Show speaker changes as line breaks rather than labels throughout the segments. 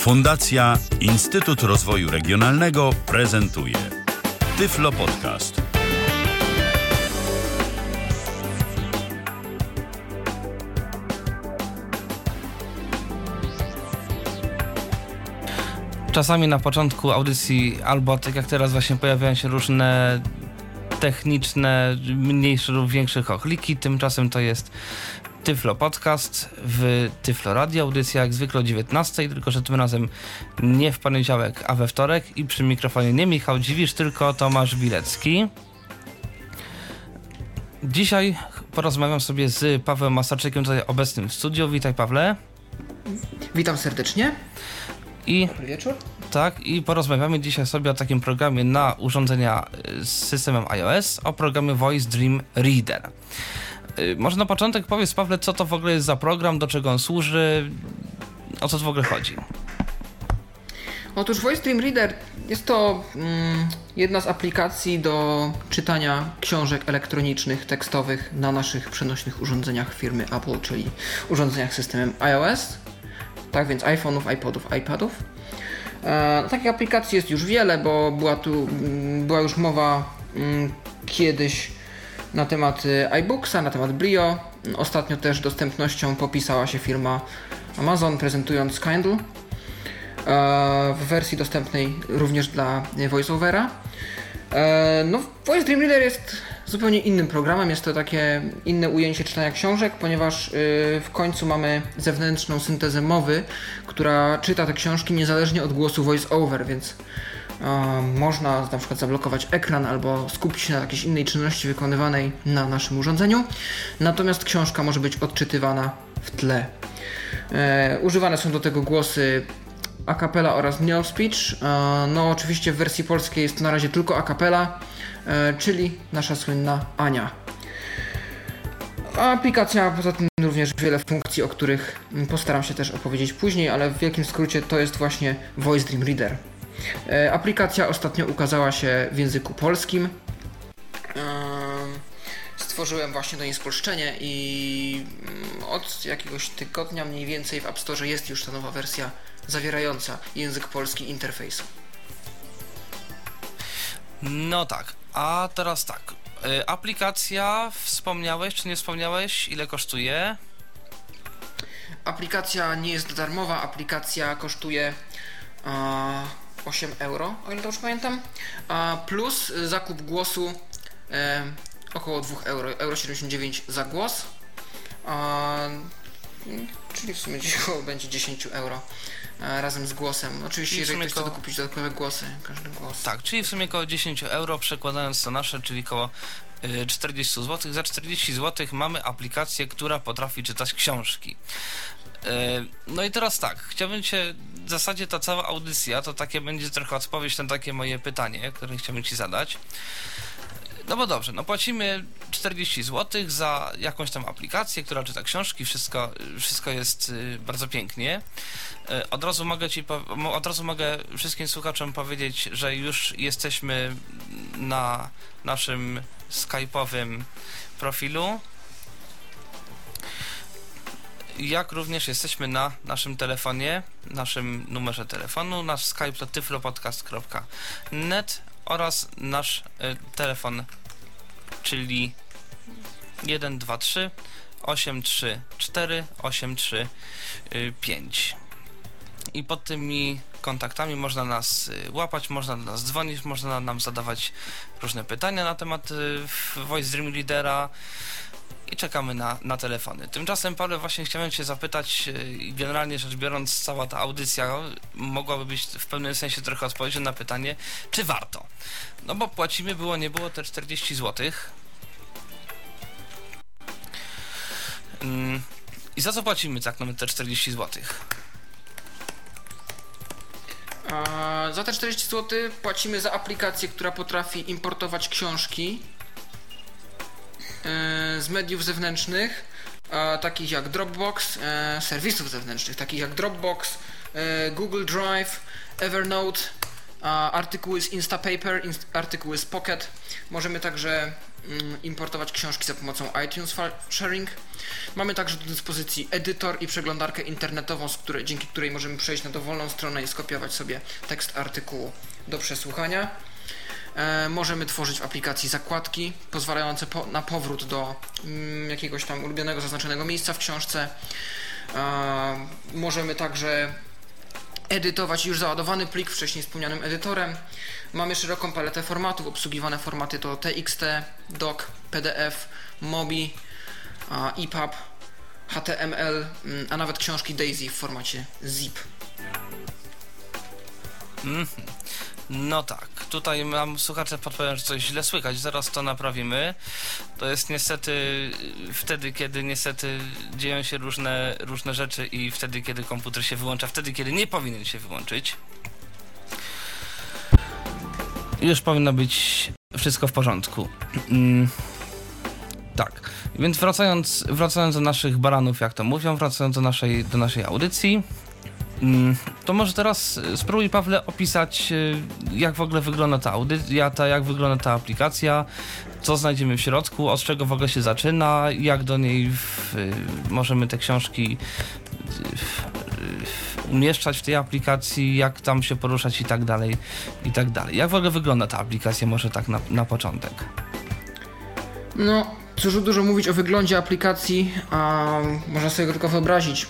Fundacja Instytut Rozwoju Regionalnego prezentuje Tyflo Podcast.
Czasami na początku audycji albo tak jak teraz właśnie pojawiają się różne techniczne, mniejsze lub większe chochliki. Tymczasem to jest Tyflo Podcast w Tyflo Radio. Audycja jak zwykle o 19, tylko że tym razem nie w poniedziałek, a we wtorek. I przy mikrofonie nie Michał Dziwisz, tylko Tomasz Bilecki. Dzisiaj porozmawiam sobie z Pawłem Masarczykiem, tutaj obecnym w studiu. Witaj Pawle.
Witam serdecznie.
I
Dobry wieczór.
tak, i porozmawiamy dzisiaj sobie o takim programie na urządzenia z systemem iOS, o programie Voice Dream Reader. Y, Może na początek powiedz Pawle, co to w ogóle jest za program, do czego on służy, o co tu w ogóle chodzi.
Otóż Voice Dream Reader jest to mm, jedna z aplikacji do czytania książek elektronicznych, tekstowych na naszych przenośnych urządzeniach firmy Apple, czyli urządzeniach systemem iOS. Tak więc iPhone'ów, iPodów, iPadów. E, takich aplikacji jest już wiele, bo była tu mm, była już mowa mm, kiedyś na temat y, iBooksa, na temat Brio. Ostatnio też dostępnością popisała się firma Amazon, prezentując Kindle e, w wersji dostępnej również dla VoiceOvera. E, No, Voice Dream Reader jest zupełnie innym programem. Jest to takie inne ujęcie czytania książek, ponieważ y, w końcu mamy zewnętrzną syntezę mowy, która czyta te książki niezależnie od głosu VoiceOver, więc można na przykład zablokować ekran albo skupić się na jakiejś innej czynności wykonywanej na naszym urządzeniu. Natomiast książka może być odczytywana w tle. E, używane są do tego głosy a cappella oraz neo speech. E, no oczywiście w wersji polskiej jest to na razie tylko a cappella, e, czyli nasza słynna Ania. Aplikacja poza tym również wiele funkcji, o których postaram się też opowiedzieć później, ale w wielkim skrócie to jest właśnie Voice Dream Reader. E, Aplikacja ostatnio ukazała się w języku polskim. Em, Stworzyłem właśnie do niej spolszczenie i mm, od jakiegoś tygodnia mniej więcej w App Store jest już ta nowa wersja zawierająca język polski interfejsu.
No tak, a teraz tak. Y, Aplikacja, wspomniałeś czy nie wspomniałeś, ile kosztuje?
Aplikacja nie jest darmowa, aplikacja kosztuje e, 8 euro, o ile dobrze pamiętam, a plus zakup głosu e, około 2 euro, euro 79 za głos, a, mm, czyli w sumie będzie 10 euro e, razem z głosem. Oczywiście,
Czyli
jeżeli ktoś chce
koło-
dokupić dodatkowe głosy, każdy głos.
Tak, czyli w sumie około 10 euro, przekładając to nasze, czyli około y, 40 zł. Za 40 zł mamy aplikację, która potrafi czytać książki. Y, No i teraz tak, chciałbym Cię, w zasadzie ta cała audycja to takie będzie trochę odpowiedź na takie moje pytanie, które chciałbym Ci zadać. No bo dobrze, no płacimy 40 zł za jakąś tam aplikację, która czyta książki, wszystko, wszystko jest y, bardzo pięknie. Y, Od razu mogę ci, od razu mogę wszystkim słuchaczom powiedzieć, że już jesteśmy na naszym skype'owym profilu. Jak również jesteśmy na naszym telefonie, naszym numerze telefonu. Nasz Skype to tyflopodcast.net oraz nasz y, telefon, czyli 123 834 835. I pod tymi kontaktami można nas y, łapać, można do nas dzwonić, można nam zadawać różne pytania na temat y, Voice Dream Leadera i czekamy na, na telefony. Tymczasem, Paweł, właśnie chciałem Cię zapytać, i generalnie rzecz biorąc, cała ta audycja mogłaby być w pewnym sensie trochę odpowiedzią na pytanie, czy warto? No bo płacimy, było nie było, te 40 zł. Mm, I za co płacimy tak na te 40 zł?
Za te 40 zł płacimy za aplikację, która potrafi importować książki e, z mediów zewnętrznych, e, takich jak Dropbox, e, serwisów zewnętrznych, takich jak Dropbox, e, Google Drive, Evernote, artykuły z Instapaper, inst- artykuły z Pocket. Możemy także mm, importować książki za pomocą iTunes Sharing. Mamy także do dyspozycji edytor i przeglądarkę internetową, której, dzięki której możemy przejść na dowolną stronę i skopiować sobie tekst artykułu do przesłuchania. E, możemy tworzyć w aplikacji zakładki pozwalające po, na powrót do mm, jakiegoś tam ulubionego zaznaczonego miejsca w książce. E, możemy także edytować już załadowany plik wcześniej wspomnianym edytorem. Mamy szeroką paletę formatów, obsługiwane formaty to TXT, DOC, PDF, MOBI, EPUB, HTML, mm, a nawet książki DAISY w formacie ZIP.
Mm. No tak, tutaj mam słuchacze podpowiem, że coś źle słychać, zaraz to naprawimy. To jest niestety wtedy, kiedy niestety dzieją się różne, różne rzeczy i wtedy, kiedy komputer się wyłącza, wtedy, kiedy nie powinien się wyłączyć. Już powinno być wszystko w porządku. Mm. Tak, więc wracając, wracając do naszych baranów, jak to mówią, wracając do naszej, do naszej audycji, to może teraz e, spróbuj, Pawle, opisać, e, jak w ogóle wygląda ta audycja, jak wygląda ta aplikacja, co znajdziemy w środku, od czego w ogóle się zaczyna, jak do niej w, e, możemy te książki umieszczać w tej aplikacji, jak tam się poruszać i tak dalej, i tak dalej. Jak w ogóle wygląda ta aplikacja, może tak na, na początek?
No, cóż dużo mówić o wyglądzie aplikacji, a można sobie go tylko wyobrazić.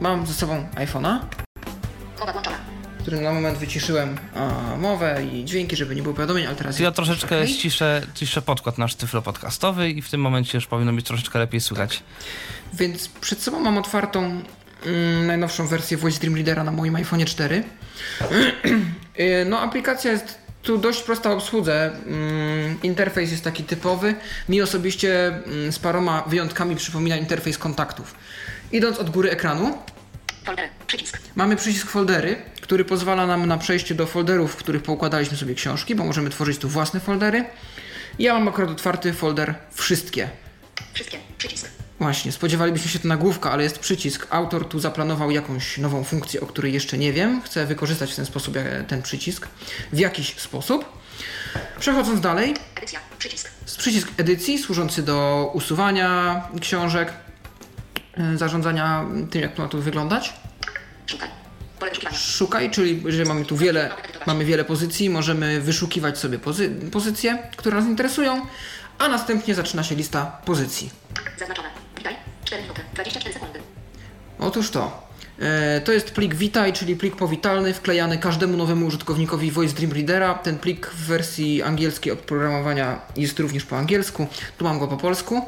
Mam ze sobą iPhone'a. Który na moment wyciszyłem a, mowę i dźwięki, żeby nie było powiadomień, ale teraz
Ja troszeczkę okay. ściszę, ściszę podkład nasz tyflo podcastowy i w tym momencie już powinno być troszeczkę lepiej słychać.
Więc przed sobą mam otwartą mm, najnowszą wersję Voice Dream Readera na moim iPhone 4. Y, no aplikacja jest tu dość prosta w obsłudze. Mm, interfejs jest taki typowy. Mi osobiście mm, z paroma wyjątkami przypomina interfejs kontaktów. Idąc od góry ekranu, Foldery. Przycisk. Mamy przycisk foldery, który pozwala nam na przejście do folderów, w których poukładaliśmy sobie książki, bo możemy tworzyć tu własne foldery. Ja mam akurat otwarty folder wszystkie. Wszystkie. Przycisk. Właśnie, spodziewalibyśmy się to nagłówka, ale jest przycisk. Autor tu zaplanował jakąś nową funkcję, o której jeszcze nie wiem. Chcę wykorzystać w ten sposób e, ten przycisk. W jakiś sposób. Przechodząc dalej. Edycja. Przycisk. Przycisk edycji służący do usuwania książek, zarządzania tym, jak to ma tu wyglądać. Szukaj. Szukaj, czyli że mamy tu wiele, mamy wiele pozycji, możemy wyszukiwać sobie pozy pozycje, które nas interesują, a następnie zaczyna się lista pozycji. Zaznaczone. Witaj. 4 minuty. 24 sekundy. Otóż to. E, to jest plik Witaj, czyli plik powitalny, wklejany każdemu nowemu użytkownikowi Voice Dream Readera. Ten plik w wersji angielskiej oprogramowania jest również po angielsku. Tu mam go po polsku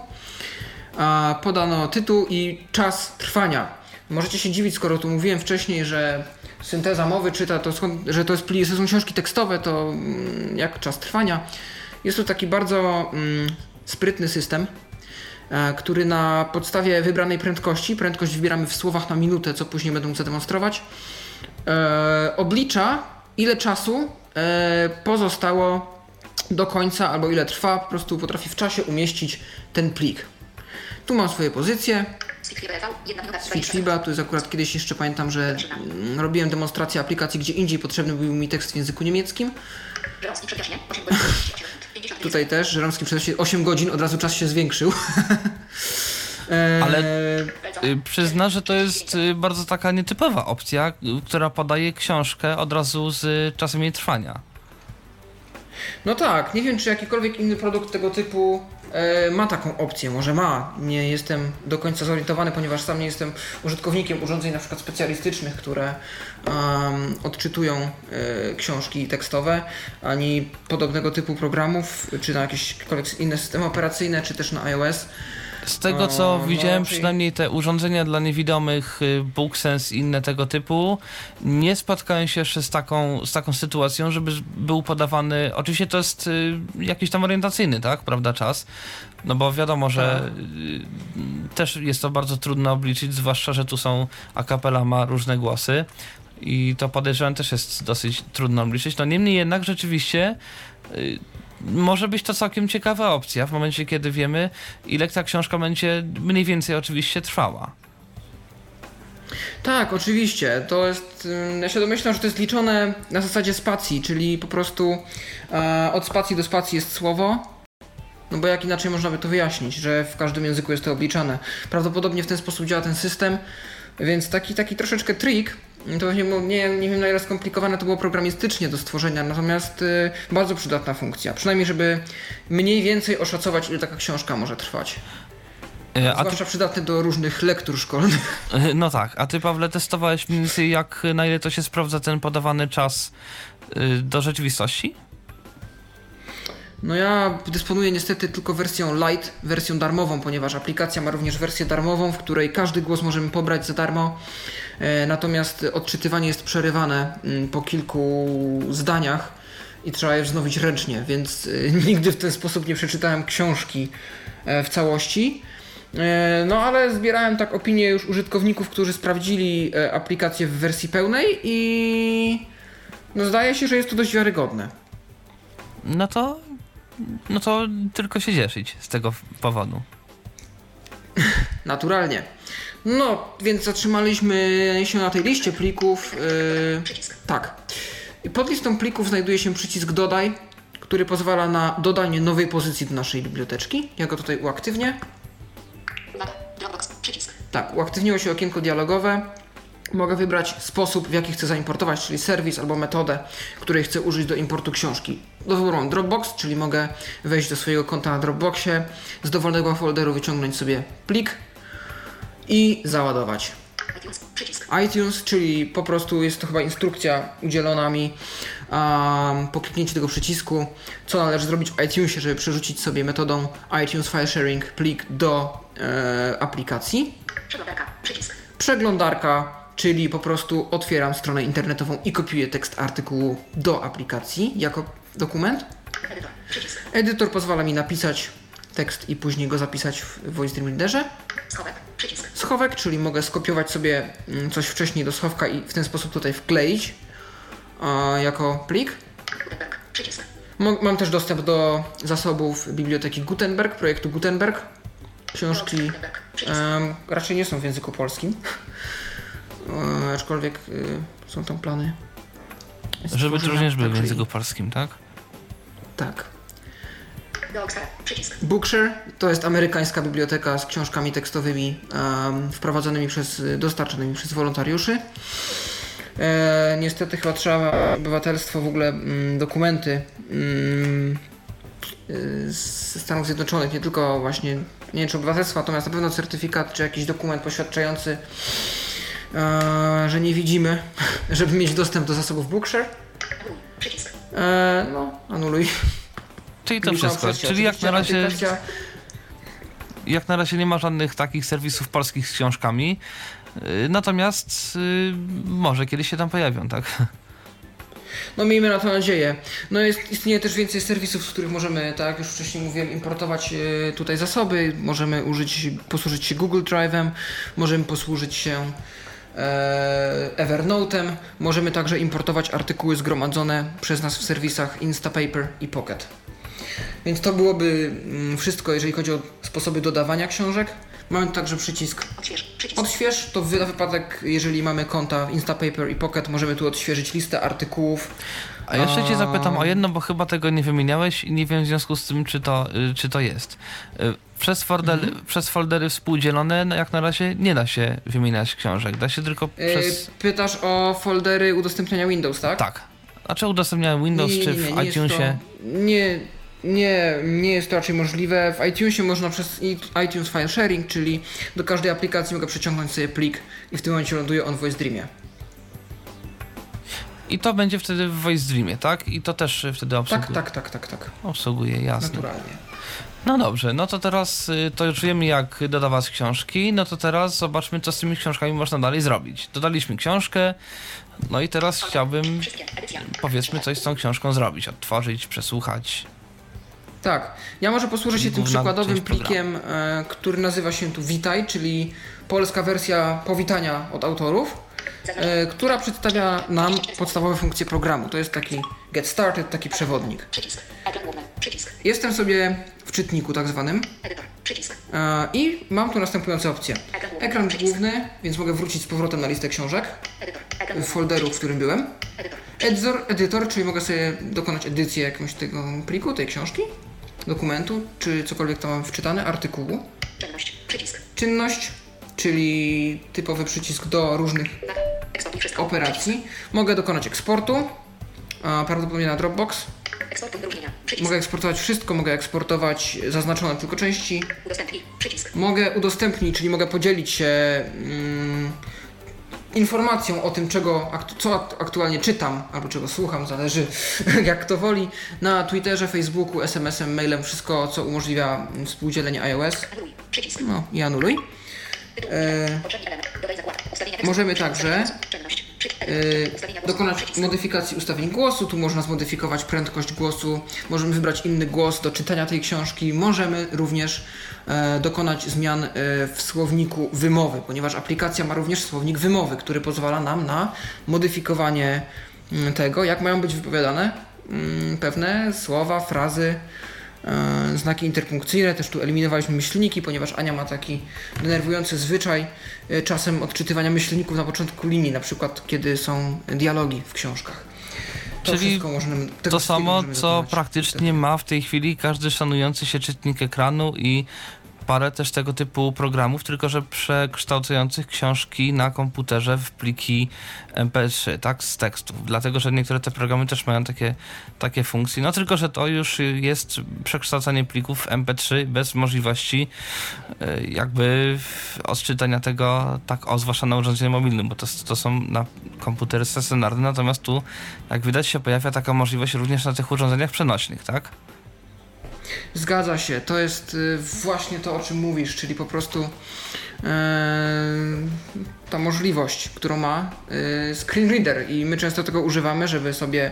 podano tytuł i czas trwania. Możecie się dziwić, skoro tu mówiłem wcześniej, że synteza mowy czyta, to skąd, że to, jest, to są książki tekstowe, to mm, jak czas trwania. Jest to taki bardzo mm, sprytny system, e, który na podstawie wybranej prędkości, prędkość wybieramy w słowach na minutę, co później będę mógł zademonstrować, e, oblicza ile czasu e, pozostało do końca, albo ile trwa, po prostu potrafi w czasie umieścić ten plik. Tu mam swoje pozycje. FiBa, tu jest akurat kiedyś jeszcze pamiętam, że robiłem demonstrację aplikacji, gdzie indziej potrzebny był mi tekst w języku niemieckim. Tutaj też, żeromski przedwiośnie 8 godzin, od razu czas się zwiększył.
Ale y, przyzna, że to jest y, bardzo taka nietypowa opcja, która podaje książkę od razu z czasem jej trwania.
No tak, nie wiem czy jakikolwiek inny produkt tego typu E, ma taką opcję, może ma. Nie jestem do końca zorientowany, ponieważ sam nie jestem użytkownikiem urządzeń na przykład specjalistycznych, które um, odczytują y, książki tekstowe, ani podobnego typu programów, czy na jakieś inne systemy operacyjne, czy też na iOS.
Z tego co no, widziałem, no, przynajmniej te urządzenia dla niewidomych, y, BookSense i inne tego typu, nie spotkałem się jeszcze z taką, z taką sytuacją, żeby był podawany. Oczywiście to jest y, jakiś tam orientacyjny, tak, prawda, czas. No bo wiadomo, że tak. y, też jest to bardzo trudno obliczyć, zwłaszcza, że tu są akapela ma różne głosy i to podejrzewam też jest dosyć trudno obliczyć. No niemniej jednak rzeczywiście może być to całkiem ciekawa opcja w momencie, kiedy wiemy, ile ta książka będzie mniej więcej oczywiście trwała.
Tak, oczywiście. To jest. Ja się domyślam, że to jest liczone na zasadzie spacji, czyli po prostu e, od spacji do spacji jest słowo. No bo jak inaczej można by to wyjaśnić, że w każdym języku jest to obliczane. Prawdopodobnie w ten sposób działa ten system, więc taki, taki troszeczkę trik, to właśnie nie, nie wiem na ile skomplikowane to było programistycznie do stworzenia, natomiast y, bardzo przydatna funkcja. Przynajmniej, żeby mniej więcej oszacować, ile taka książka może trwać.
E, A ty,
Zwłaszcza przydatne do różnych lektur szkolnych.
e, no tak, a ty Pawle testowałeś mniej więcej jak, na ile to się sprawdza ten podawany czas y, do rzeczywistości?
No ja dysponuję niestety tylko wersją light, wersją darmową, ponieważ aplikacja ma również wersję darmową, w której każdy głos możemy pobrać za darmo. E, Natomiast odczytywanie jest przerywane mm, po kilku zdaniach i trzeba je wznowić ręcznie, więc e, nigdy w ten sposób nie przeczytałem książki e, w całości. No ale zbierałem tak opinie już użytkowników, którzy sprawdzili aplikację w wersji pełnej i no zdaje się, że jest to dość wiarygodne.
No to, no to tylko się cieszyć z tego powodu.
Naturalnie. No, więc zatrzymaliśmy się na tej liście plików. Yy, tak. Pod listą plików znajduje się przycisk Dodaj, który pozwala na dodanie nowej pozycji do naszej biblioteczki. Ja go tutaj uaktywnię.
Uwaga, Dropbox, przycisk.
Tak, uaktywniło się okienko dialogowe. Mogę wybrać sposób, w jaki chcę zaimportować, czyli serwis albo metodę, której chcę użyć do importu książki. Do wyboru mam Dropbox, czyli mogę wejść do swojego konta na Dropboxie, z dowolnego folderu wyciągnąć sobie plik i załadować.
iTunes,
iTunes, czyli po prostu jest to chyba instrukcja udzielona mi um, po kliknięciu tego przycisku, co należy zrobić w iTunesie, żeby przerzucić sobie metodą iTunes File Sharing plik do e, aplikacji.
Przeglądarka, przycisk.
Przeglądarka, czyli po prostu otwieram stronę internetową i kopiuję tekst artykułu do aplikacji jako dokument.
Edytor,
pozwala mi napisać tekst i później go zapisać w Voice Dream Readerze.
Schowek, przycisk.
Schowek, czyli mogę skopiować sobie mm, coś wcześniej do schowka i w ten sposób tutaj wkleić a, jako plik.
Gutenberg, przycisk.
Mo- Mam też dostęp do zasobów biblioteki Gutenberg, projektu Gutenberg. Książki
Gutenberg,
em, raczej nie są w języku polskim, aczkolwiek y, są tam plany.
Żeby również były w języku polskim, tak?
Tak. Bookshare to jest amerykańska biblioteka z książkami tekstowymi em, wprowadzonymi przez, dostarczonymi przez wolontariuszy. E, niestety chyba trzeba obywatelstwo, w ogóle mm, dokumenty mm, y, z Stanów Zjednoczonych, nie tylko właśnie, nie wiem czy obywatelstwo, natomiast na pewno certyfikat czy jakiś dokument poświadczający, e, że nie widzimy, żeby mieć dostęp do zasobów Bookshare. E, no, anuluj.
Czyli to
Klikam
wszystko. Czyli jak na razie jak na razie nie ma żadnych takich serwisów polskich z książkami. y, Natomiast y, może kiedyś się tam pojawią, tak?
No miejmy na to nadzieję. No jest, istnieje też więcej serwisów, z których możemy, tak jak już wcześniej mówiłem, importować e, tutaj zasoby. Możemy użyć, posłużyć się Google Drive'em, możemy posłużyć się e, Evernote'em, możemy także importować artykuły zgromadzone przez nas w serwisach Instapaper i Pocket. Więc to byłoby mm, wszystko, jeżeli chodzi o sposoby dodawania książek. Mamy także przycisk
Odśwież, przycisk.
Odśwież to na wypadek, jeżeli mamy konta Instapaper i Pocket, możemy tu odświeżyć listę artykułów.
A jeszcze cię zapytam o jedno, bo chyba tego nie wymieniałeś i nie wiem w związku z tym, czy to, y, czy to jest. Y, Przez, folder,
Mhm.
przez foldery współdzielone, jak na razie nie da się wymieniać książek. Da się tylko
Yy,
przez...
Pytasz o foldery udostępniania Windows, tak?
Tak. A czy udostępniałem Windows,
Nie, nie,
czy
nie,
w
nie jest
iTunesie?
To, nie, nie, nie jest to raczej możliwe. W iTunesie można przez iTunes File Sharing, czyli do każdej aplikacji mogę przeciągnąć sobie plik i w tym momencie ląduje on w Voice Dreamie.
I to będzie wtedy w Voice Dreamie, tak? I to też wtedy obsługuje.
Tak, tak, tak, tak, tak.
Obsługuje, jasne.
Naturalnie.
No dobrze, no to teraz y, to już wiemy jak dodawać książki, no to teraz zobaczmy co z tymi książkami można dalej zrobić. Dodaliśmy książkę, no i teraz chciałbym powiedzmy coś z tą książką zrobić, odtworzyć, przesłuchać.
Tak, ja może posłużę się tym przykładowym plikiem, e, który nazywa się tu Witaj, czyli polska wersja powitania od autorów, która przedstawia nam podstawowe funkcje programu. To jest taki get started, taki przewodnik. Jestem sobie w czytniku tak zwanym e, i mam tu następujące opcje. Ekran główny, więc mogę wrócić z powrotem na listę książek w folderu, w którym byłem. Editor, edytor, czyli mogę sobie dokonać edycji jakiegoś tego pliku, tej książki. dokumentu, czy cokolwiek tam mam wczytane, artykułu.
Czynność. Przycisk.
Czynność, czyli typowy przycisk do różnych operacji. Mogę dokonać eksportu, prawdopodobnie na Dropbox. Mogę eksportować wszystko, mogę eksportować zaznaczone tylko części. Mogę udostępnić, czyli mogę podzielić się mm, informacją o tym, czego, co ak- aktualnie czytam, albo czego słucham, zależy jak to woli, na Twitterze, Facebooku, SMS-em, mailem, wszystko, co umożliwia współdzielenie iOS. No i anuluj. Możemy
Ustawienia
także, e, dokonać modyfikacji ustawień głosu. Tu można zmodyfikować prędkość głosu, możemy wybrać inny głos do czytania tej książki. Możemy również e, dokonać zmian e, w słowniku wymowy, ponieważ aplikacja ma również słownik wymowy, który pozwala nam na modyfikowanie mm, tego, jak mają być wypowiadane mm, pewne słowa, frazy. E, Znaki interpunkcyjne, też tu eliminowaliśmy myślniki, ponieważ Ania ma taki denerwujący zwyczaj e, czasem odczytywania myślników na początku linii, na przykład kiedy są dialogi w książkach. To
Czyli
możemy,
To samo, co praktycznie ma w tej chwili każdy szanujący się czytnik ekranu i parę też tego typu programów, tylko że przekształcających książki na komputerze w pliki MP3, tak, z tekstów. Dlatego, że niektóre te programy też mają takie, takie funkcje. No tylko, że to już jest przekształcanie plików w MP3 bez możliwości e, jakby odczytania tego tak, o, zwłaszcza na urządzeniu mobilnym, bo to, to są na komputery stacjonarne, natomiast tu, jak widać, się pojawia taka możliwość również na tych urządzeniach przenośnych, tak?
Zgadza się, to jest y, właśnie to, o czym mówisz, czyli po prostu e, ta możliwość, którą ma e, screen reader. I my często tego używamy, żeby sobie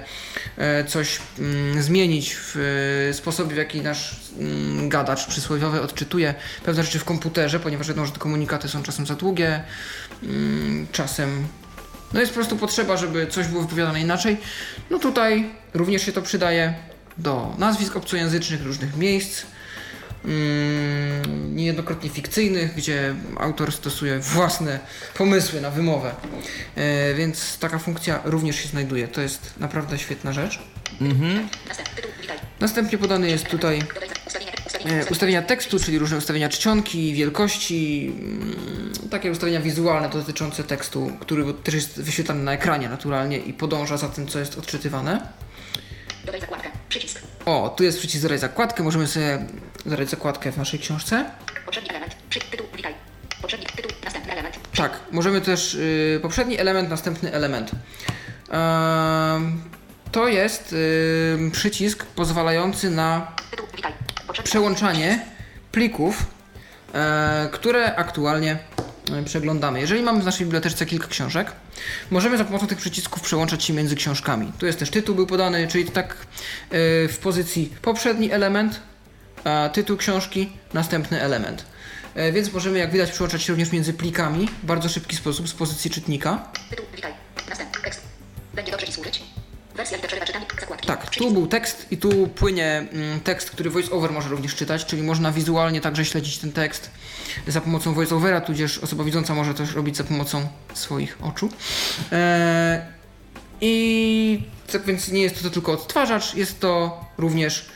coś mm, zmienić w sposobie, w jaki nasz mm, gadacz przysłowiowy odczytuje pewne rzeczy w komputerze, ponieważ wiadomo, że te komunikaty są czasem za długie, mm, czasem no jest po prostu potrzeba, żeby coś było wypowiadane inaczej. No tutaj również się to przydaje do nazwisk obcojęzycznych, różnych miejsc, mm, niejednokrotnie fikcyjnych, gdzie autor stosuje własne pomysły na wymowę. E, więc taka funkcja również się znajduje. To jest naprawdę świetna rzecz.
Mhm.
Następnie podany jest tutaj
ustawienia.
E, ustawienia tekstu, czyli różne ustawienia czcionki, wielkości, mm, takie ustawienia wizualne dotyczące tekstu, który też jest wyświetlany na ekranie naturalnie i podąża za tym, co jest odczytywane.
Dodaj zakładkę. Przycisk.
O, tu jest przycisk dodaj zakładkę, możemy sobie dodać zakładkę w naszej książce.
Poprzedni element. Przy... Tytuł. Witaj. Poprzedni. Tytuł. Następny element.
Tak, możemy też y, poprzedni element, następny element. To jest y, przycisk pozwalający na
Tytuł. Witaj. Poprzedni.
przełączanie plików, e, które aktualnie e, przeglądamy. Jeżeli mamy w naszej bibliotece kilka książek, możemy za pomocą tych przycisków przełączać się między książkami. Tu jest też tytuł był podany, czyli tak e, w pozycji poprzedni element, tytuł książki, następny element. E, Więc możemy, jak widać, przełączać się również między plikami w bardzo szybki sposób z pozycji czytnika.
Tytuł. Witaj. Następny. Tekst. Będzie dobrze Ci służyć. Wersja. Zakładki.
Tak, tu był tekst i tu płynie mm, tekst, który VoiceOver może również czytać, czyli można wizualnie także śledzić ten tekst za pomocą VoiceOvera, tudzież osoba widząca może też robić za pomocą swoich oczu. Eee, I tak więc nie jest to tylko odtwarzacz, jest to również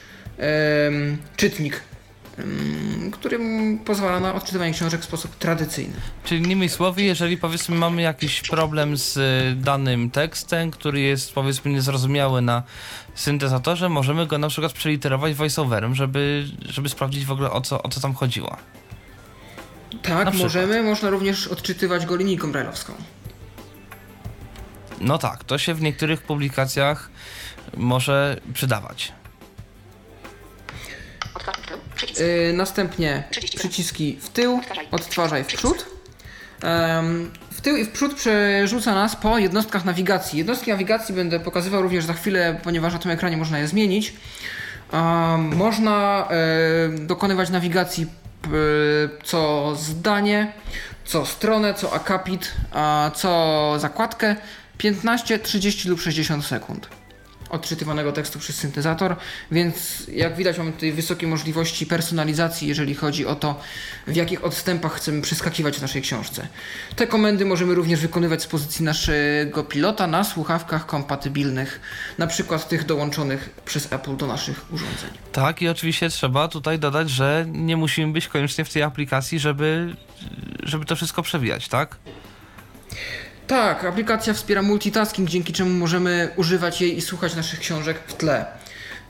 czytnik, który pozwala na odczytywanie książek w sposób tradycyjny.
Czyli innymi słowy, jeżeli powiedzmy mamy jakiś problem z y, danym tekstem, który jest powiedzmy niezrozumiały na syntezatorze, możemy go na przykład przeliterować voiceoverem, żeby, żeby sprawdzić w ogóle o co, o co tam chodziło.
Tak, możemy, można również odczytywać go linijką brailleowską.
No tak, to się w niektórych publikacjach może przydawać.
Yy, następnie
Przyciski.
w tył,
Odtwarzaj.
w przód. Em, w tył i w przód przerzuca nas po jednostkach nawigacji. Jednostki nawigacji będę pokazywał również za chwilę, ponieważ na tym ekranie można je zmienić. Em, można e, dokonywać nawigacji p, co zdanie, co stronę, co akapit, a co zakładkę 15, 30 lub 60 sekund. Odczytywanego tekstu przez syntezator, więc jak widać mamy tutaj wysokie możliwości personalizacji, jeżeli chodzi o to, w jakich odstępach chcemy przeskakiwać w naszej książce. Te komendy możemy również wykonywać z pozycji naszego pilota na słuchawkach kompatybilnych, na przykład tych dołączonych przez Apple do naszych urządzeń.
Tak, i oczywiście trzeba tutaj dodać, że nie musimy być koniecznie w tej aplikacji, żeby, żeby to wszystko przewijać, tak?
Tak, aplikacja wspiera multitasking, dzięki czemu możemy używać jej i słuchać naszych książek w tle.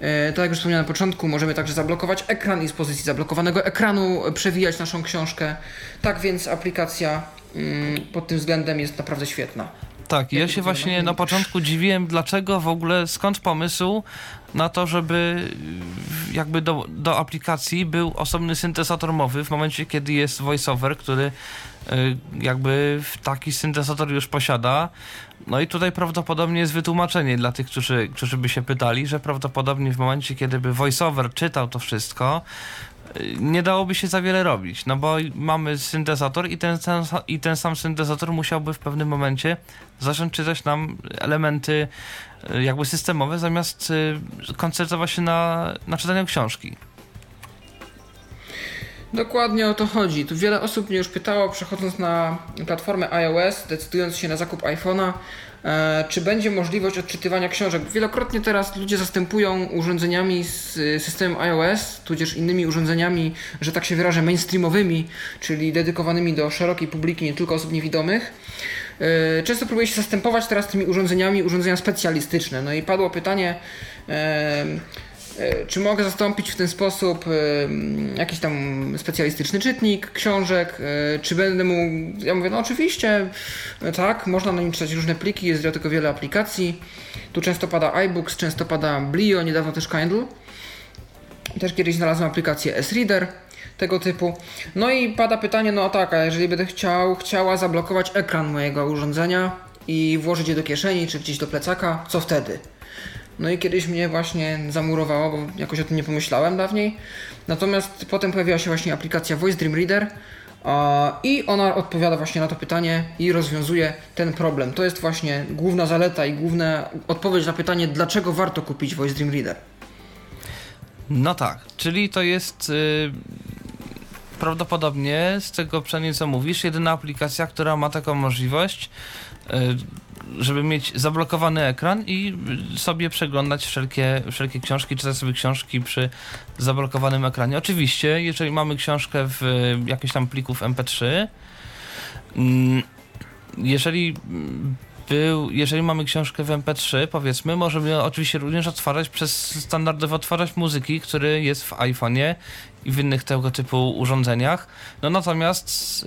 E, tak jak już wspomniałem na początku, możemy także zablokować ekran i z pozycji zablokowanego ekranu przewijać naszą książkę. Tak więc aplikacja mm, pod tym względem jest naprawdę świetna.
Tak, ja się właśnie na początku dziwiłem, dlaczego w ogóle, skąd pomysł na to, żeby jakby do, do aplikacji był osobny syntezator mowy w momencie, kiedy jest voiceover, który jakby taki syntezator już posiada. No i tutaj prawdopodobnie jest wytłumaczenie dla tych, którzy, którzy by się pytali, że prawdopodobnie w momencie, kiedy by voiceover czytał to wszystko, nie dałoby się za wiele robić, no bo mamy syntezator i ten, ten, i ten sam syntezator musiałby w pewnym momencie zacząć czytać nam elementy y, jakby systemowe, zamiast y, koncentrować się na, na czytaniu książki.
Dokładnie o to chodzi. Tu wiele osób mnie już pytało, przechodząc na platformę iOS, decydując się na zakup iPhone'a, E, czy będzie możliwość odczytywania książek? Wielokrotnie teraz ludzie zastępują urządzeniami z systemem iOS, tudzież innymi urządzeniami, że tak się wyrażę, mainstreamowymi, czyli dedykowanymi do szerokiej publiki, nie tylko osób niewidomych. E, często próbuje się zastępować teraz tymi urządzeniami urządzenia specjalistyczne. No i padło pytanie, E, czy mogę zastąpić w ten sposób e, jakiś tam specjalistyczny czytnik książek? E, czy będę mógł. Ja mówię, no oczywiście, tak, można na nim czytać różne pliki, jest do tego wiele aplikacji. Tu często pada iBooks, często pada Blio, niedawno też Kindle. Też kiedyś znalazłem aplikację S-Reader tego typu. No i pada pytanie, no tak, a jeżeli będę chciał, chciała zablokować ekran mojego urządzenia i włożyć je do kieszeni czy gdzieś do plecaka, co wtedy? No i kiedyś mnie właśnie zamurowało, bo jakoś o tym nie pomyślałem dawniej. Natomiast potem pojawiła się właśnie aplikacja Voice Dream Reader i ona odpowiada właśnie na to pytanie i rozwiązuje ten problem. To jest właśnie główna zaleta i główna odpowiedź na pytanie, dlaczego warto kupić Voice Dream Reader.
No tak, czyli to jest yy, prawdopodobnie z tego przynajmniej co mówisz, jedyna aplikacja, która ma taką możliwość. Yy, żeby mieć zablokowany ekran i sobie przeglądać wszelkie, wszelkie książki, czytać sobie książki przy zablokowanym ekranie. Oczywiście, jeżeli mamy książkę w jakichś tam plików MP3, mm, jeżeli był, jeżeli mamy książkę w MP3, powiedzmy, możemy oczywiście również otwarzać przez standardowy odtwarzacz muzyki, który jest w iPhone'ie i w innych tego typu urządzeniach. No natomiast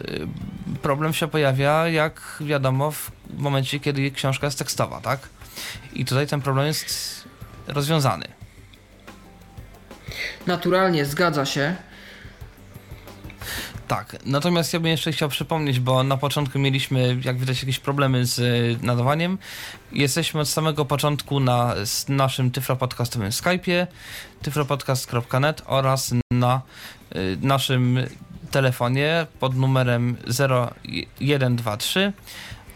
y, problem się pojawia, jak wiadomo, w momencie, kiedy książka jest tekstowa, tak? I tutaj ten problem jest rozwiązany.
Naturalnie, zgadza się.
Tak, natomiast ja bym jeszcze chciał przypomnieć, bo na początku mieliśmy, jak widać, jakieś problemy z y, nadawaniem. Jesteśmy od samego początku na naszym tyflopodcastowym Skype'ie, tyflopodcast.net oraz na y, naszym telefonie pod numerem 0123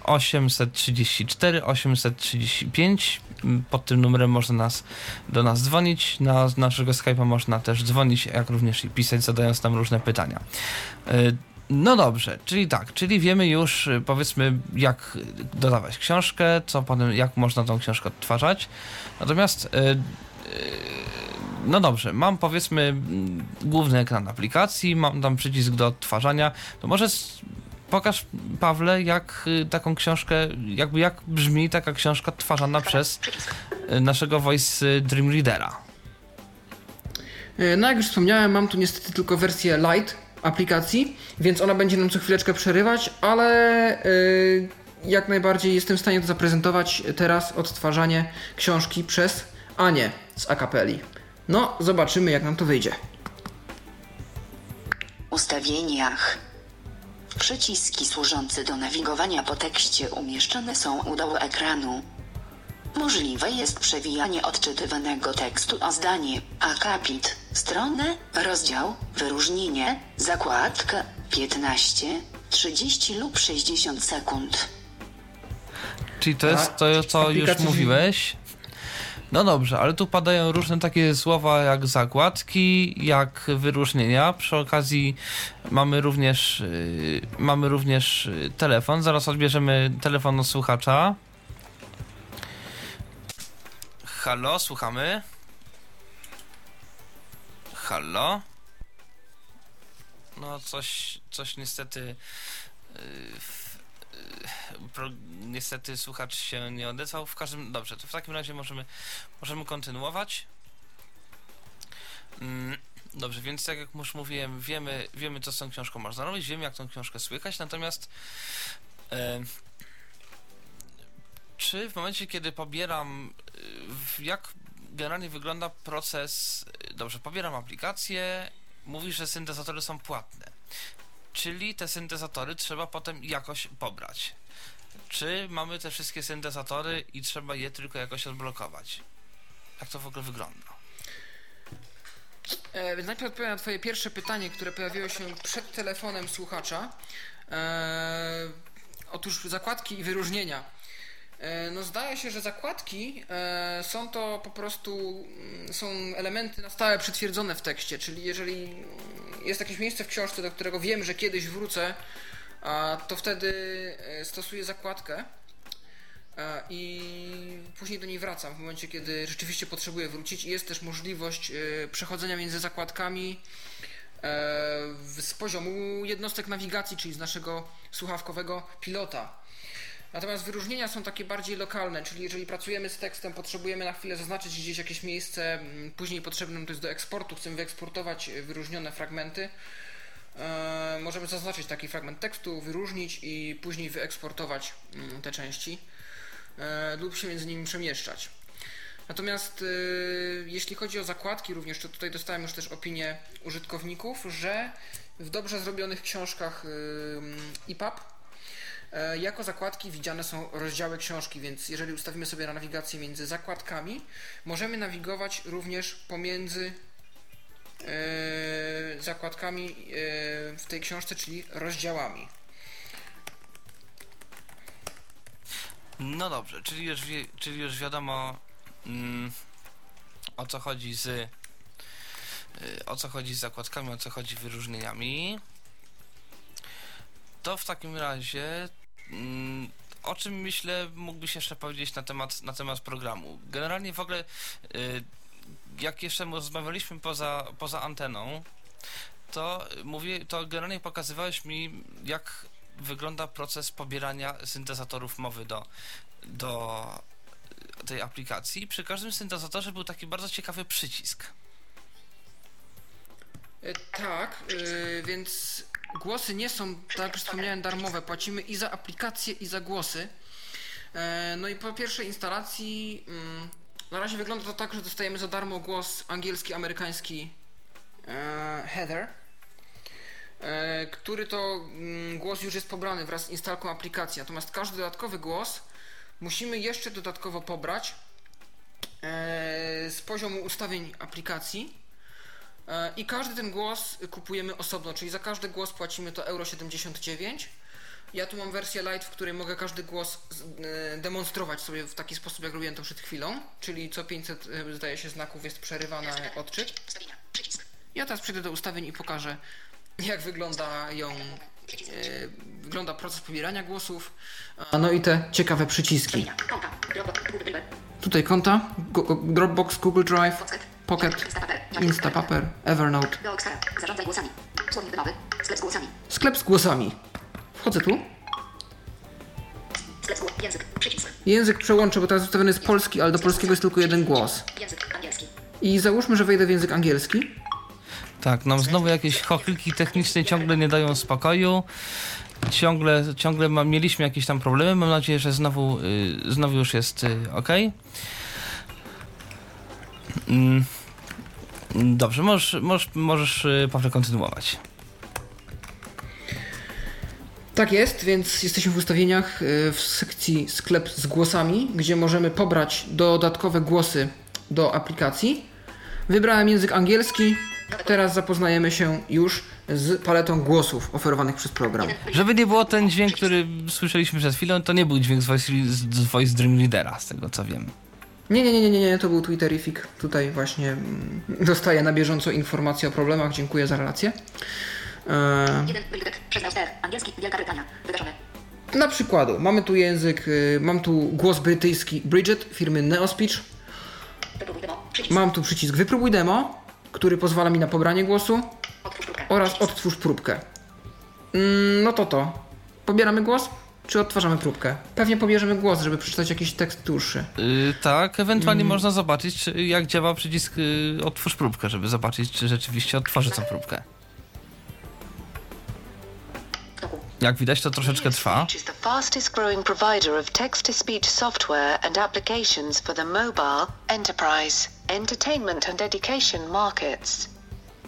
834 835 pod tym numerem można nas, do nas dzwonić. Na naszego Skype'a można też dzwonić, jak również i pisać, zadając nam różne pytania. E, no dobrze, czyli tak, czyli wiemy już e, powiedzmy jak dodawać książkę, co potem, jak można tą książkę odtwarzać. Natomiast e, no dobrze, mam powiedzmy główny ekran aplikacji, mam tam przycisk do odtwarzania, to może pokaż, Pawle, jak y, taką książkę, jakby jak brzmi taka książka twarzana przez y, naszego Voice y, Dream Readera.
No jak już wspomniałem, mam tu niestety tylko wersję light aplikacji, więc ona będzie nam co chwileczkę przerywać, ale yy, jak najbardziej jestem w stanie to zaprezentować teraz odtwarzanie książki przez Anię z Akapeli. No, zobaczymy jak nam to wyjdzie.
Ustawieniach Przyciski służące do nawigowania po tekście umieszczone są u dołu ekranu. Możliwe jest przewijanie odczytywanego tekstu o zdanie, akapit, stronę, rozdział, wyróżnienie, zakładkę, 15, 30 lub 60 sekund.
Czyli to jest to, co już mówiłeś. No dobrze, ale tu padają różne takie słowa jak zakładki, jak wyróżnienia. Przy okazji mamy również, yy, mamy również yy, telefon. Zaraz odbierzemy telefon od słuchacza. Halo, słuchamy. Halo. No coś, coś niestety yy, pro, niestety słuchacz się nie odezwał. W każdym dobrze, to w takim razie możemy, możemy kontynuować. Mm, Dobrze, więc tak jak już mówiłem, wiemy, wiemy co z tą książką można robić, wiemy jak tą książkę słychać, natomiast e, czy w momencie, kiedy pobieram, w- jak generalnie wygląda proces, y, dobrze, pobieram aplikację, mówi, że syntezatory są płatne, czyli te syntezatory trzeba potem jakoś pobrać. Czy mamy te wszystkie syntezatory i trzeba je tylko jakoś odblokować? Jak to w ogóle wygląda?
E, najpierw odpowiem na Twoje pierwsze pytanie, które pojawiło się przed telefonem słuchacza. E, otóż zakładki i wyróżnienia. E, no zdaje się, że zakładki e, są to po prostu mm, są elementy na stałe przytwierdzone w tekście, czyli jeżeli jest jakieś miejsce w książce, do którego wiem, że kiedyś wrócę, to wtedy e, stosuję zakładkę. E, i później do niej wracam w momencie, kiedy rzeczywiście potrzebuję wrócić i jest też możliwość e, przechodzenia między zakładkami z poziomu jednostek nawigacji, czyli z naszego słuchawkowego pilota. Natomiast wyróżnienia są takie bardziej lokalne, czyli jeżeli pracujemy z tekstem, potrzebujemy na chwilę zaznaczyć gdzieś jakieś miejsce, później potrzebne to jest do eksportu, chcemy wyeksportować wyróżnione fragmenty, możemy zaznaczyć taki fragment tekstu, wyróżnić i później wyeksportować mm, te części e, lub się między nimi przemieszczać. Natomiast e, jeśli chodzi o zakładki również, to tutaj dostałem już też opinię użytkowników, że w dobrze zrobionych książkach e, EPUB e, jako zakładki widziane są rozdziały książki, więc jeżeli ustawimy sobie na nawigację między zakładkami, możemy nawigować również pomiędzy e, zakładkami e, w tej książce, czyli rozdziałami.
No dobrze, czyli już, czyli już wiadomo mm, o co chodzi z y, o co chodzi z zakładkami, o co chodzi z wyróżnieniami. To w takim razie mm, o czym myślę mógłbyś jeszcze powiedzieć na temat, na temat programu? Generalnie w ogóle y, jak jeszcze rozmawialiśmy poza, poza anteną, to mówię, to generalnie pokazywałeś mi jak wygląda proces pobierania syntezatorów mowy do, do tej aplikacji. Przy każdym syntezatorze był taki bardzo ciekawy przycisk.
E, Tak, e, więc głosy nie są, tak jak wspomniałem, darmowe. Płacimy i za aplikacje, i za głosy. E, No i po pierwszej instalacji, mm, na razie wygląda to tak, że dostajemy za darmo głos angielski, amerykański e, Heather, e, który to mm, głos już jest pobrany wraz z instalką aplikacji. Natomiast każdy dodatkowy głos musimy jeszcze dodatkowo pobrać e, z poziomu ustawień aplikacji. E, I każdy ten głos kupujemy osobno, czyli za każdy głos płacimy to euro 79. Ja tu mam wersję light, w której mogę każdy głos e, demonstrować sobie w taki sposób, jak robiłem to przed chwilą, czyli co 500 e, zdaje się znaków jest przerywany odczyt. Ja teraz przejdę do ustawień i pokażę, jak wyglądają, e, wygląda proces pobierania głosów. A, No i te ciekawe przyciski. Tutaj konta, Dropbox, Google Drive, Pocket, Instapaper, Evernote.
Z głosami.
Sklep z głosami. Wchodzę tu.
Język. Przycisk.
Język przełączę, bo teraz ustawiony jest polski, ale do polskiego jest tylko jeden głos.
Język angielski.
I załóżmy, że wejdę w język angielski.
Tak, nam znowu jakieś chochliki techniczne ciągle nie dają spokoju. Ciągle, ciągle ma, mieliśmy jakieś tam problemy. Mam nadzieję, że znowu, y, znowu już jest y, ok. Mm. Dobrze, możesz, możesz, możesz y, Pawle kontynuować.
Tak jest, więc jesteśmy w ustawieniach y, w sekcji sklep z głosami, gdzie możemy pobrać dodatkowe głosy do aplikacji. Wybrałem język angielski. Teraz zapoznajemy się już z paletą głosów oferowanych przez program.
Żeby nie było ten dźwięk, który słyszeliśmy przed chwilą, to nie był dźwięk z Voice, z Voice Dream Leadera, z tego co wiem.
Nie, nie, nie, nie, nie, to był Twitterific. Tutaj właśnie mm, dostaję na bieżąco informacje o problemach. Dziękuję za relację. E,
Jeden Brytyk, 16 Angielski, Wielka Brytania. Wygaszone.
Na przykładu, mamy tu język, y, mam tu głos brytyjski Bridget firmy Neospeech.
Demo.
Mam tu przycisk wypróbuj demo, który pozwala mi na pobranie głosu
próbkę.
oraz
Przycisk.
odtwórz próbkę. Mm, no to to. Pobieramy głos, czy odtwarzamy próbkę? Pewnie pobierzemy głos, żeby przeczytać jakiś tekst dłuższy.
Yy, tak, ewentualnie
Mm.
można zobaczyć, czy- jak działa przycisk yy, otwórz próbkę, żeby zobaczyć, czy rzeczywiście otworzy tą próbkę. Jak widać, to troszeczkę trwa.
Is the fastest growing provider of text to speech software and applications for the mobile, enterprise, entertainment, and education markets.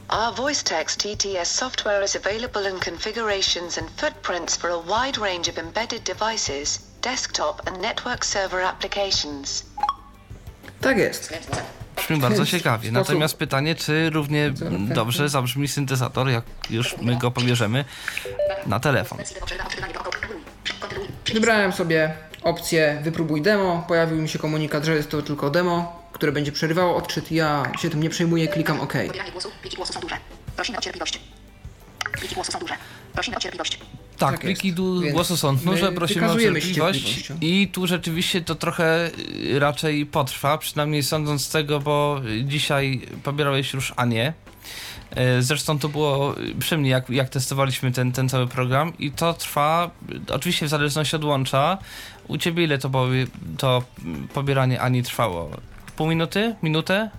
Our voice text TTS software is available in configurations and footprints for a wide range of embedded devices, desktop, and network server applications.
Tak jest.
Brzmi bardzo ciekawie. Natomiast pytanie, czy równie dobrze zabrzmi syntezator, jak już my go pobierzemy na telefon.
Wybrałem sobie opcję wypróbuj demo. Pojawił mi się komunikat, że jest to tylko demo, które będzie przerywało odczyt. Ja się tym nie przejmuję, klikam OK.
Pobieranie głosu. Pliki głosu są duże. Prosimy o cierpliwość. Pliki głosu są duże. Prosimy o cierpliwość.
Tak,
Tak
pliki du- głosu są duże, prosimy o cierpliwość i tu rzeczywiście to trochę y, raczej potrwa, przynajmniej sądząc z tego, bo dzisiaj pobierałeś już Anię. Y, Zresztą to było przy mnie, jak, jak testowaliśmy ten, ten cały program i to trwa, oczywiście w zależności od łącza. U Ciebie ile to, to pobieranie Ani trwało? Pół minuty? Minutę?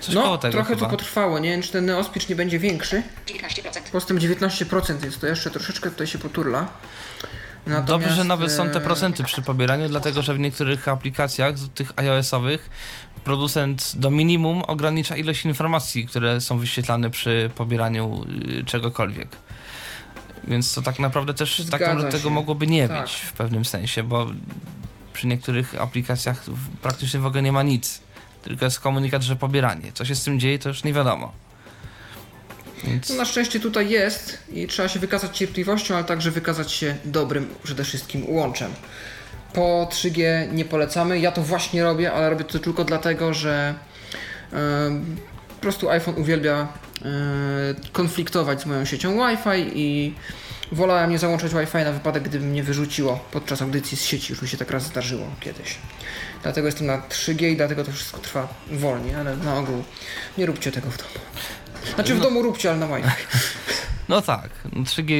Coś
No,
tego
trochę
chyba.
to potrwało. Nie wiem, czy ten neospicz nie będzie większy.
19%.
Postęp 19% jest to jeszcze troszeczkę tutaj się poturla.
Dobrze,
Natomiast,
że nawet są te
e,
procenty przy pobieraniu, dlatego że w niektórych aplikacjach, z tych iOS-owych, producent do minimum ogranicza ilość informacji, które są wyświetlane przy pobieraniu y, czegokolwiek. Więc to tak naprawdę też tak
Zgadza
naprawdę tego mogłoby nie
Tak.
być w pewnym sensie, bo przy niektórych aplikacjach praktycznie w ogóle nie ma nic. Tylko jest komunikat, że pobieranie. Co się z tym dzieje, to już nie wiadomo. Więc...
No na szczęście tutaj jest i trzeba się wykazać cierpliwością, ale także wykazać się dobrym przede wszystkim łączem. Po 3G nie polecamy. Ja to właśnie robię, ale robię to tylko dlatego, że em, po prostu iPhone uwielbia e, konfliktować z moją siecią Wi-Fi i wolałem nie załączać Wi-Fi na wypadek, gdyby mnie wyrzuciło podczas audycji z sieci. Już mi się tak raz zdarzyło kiedyś. Dlatego jestem na 3G i dlatego to wszystko trwa wolniej, ale na ogół nie róbcie tego w domu. Znaczy w domu róbcie, ale na Wi-Fi.
No tak, 3G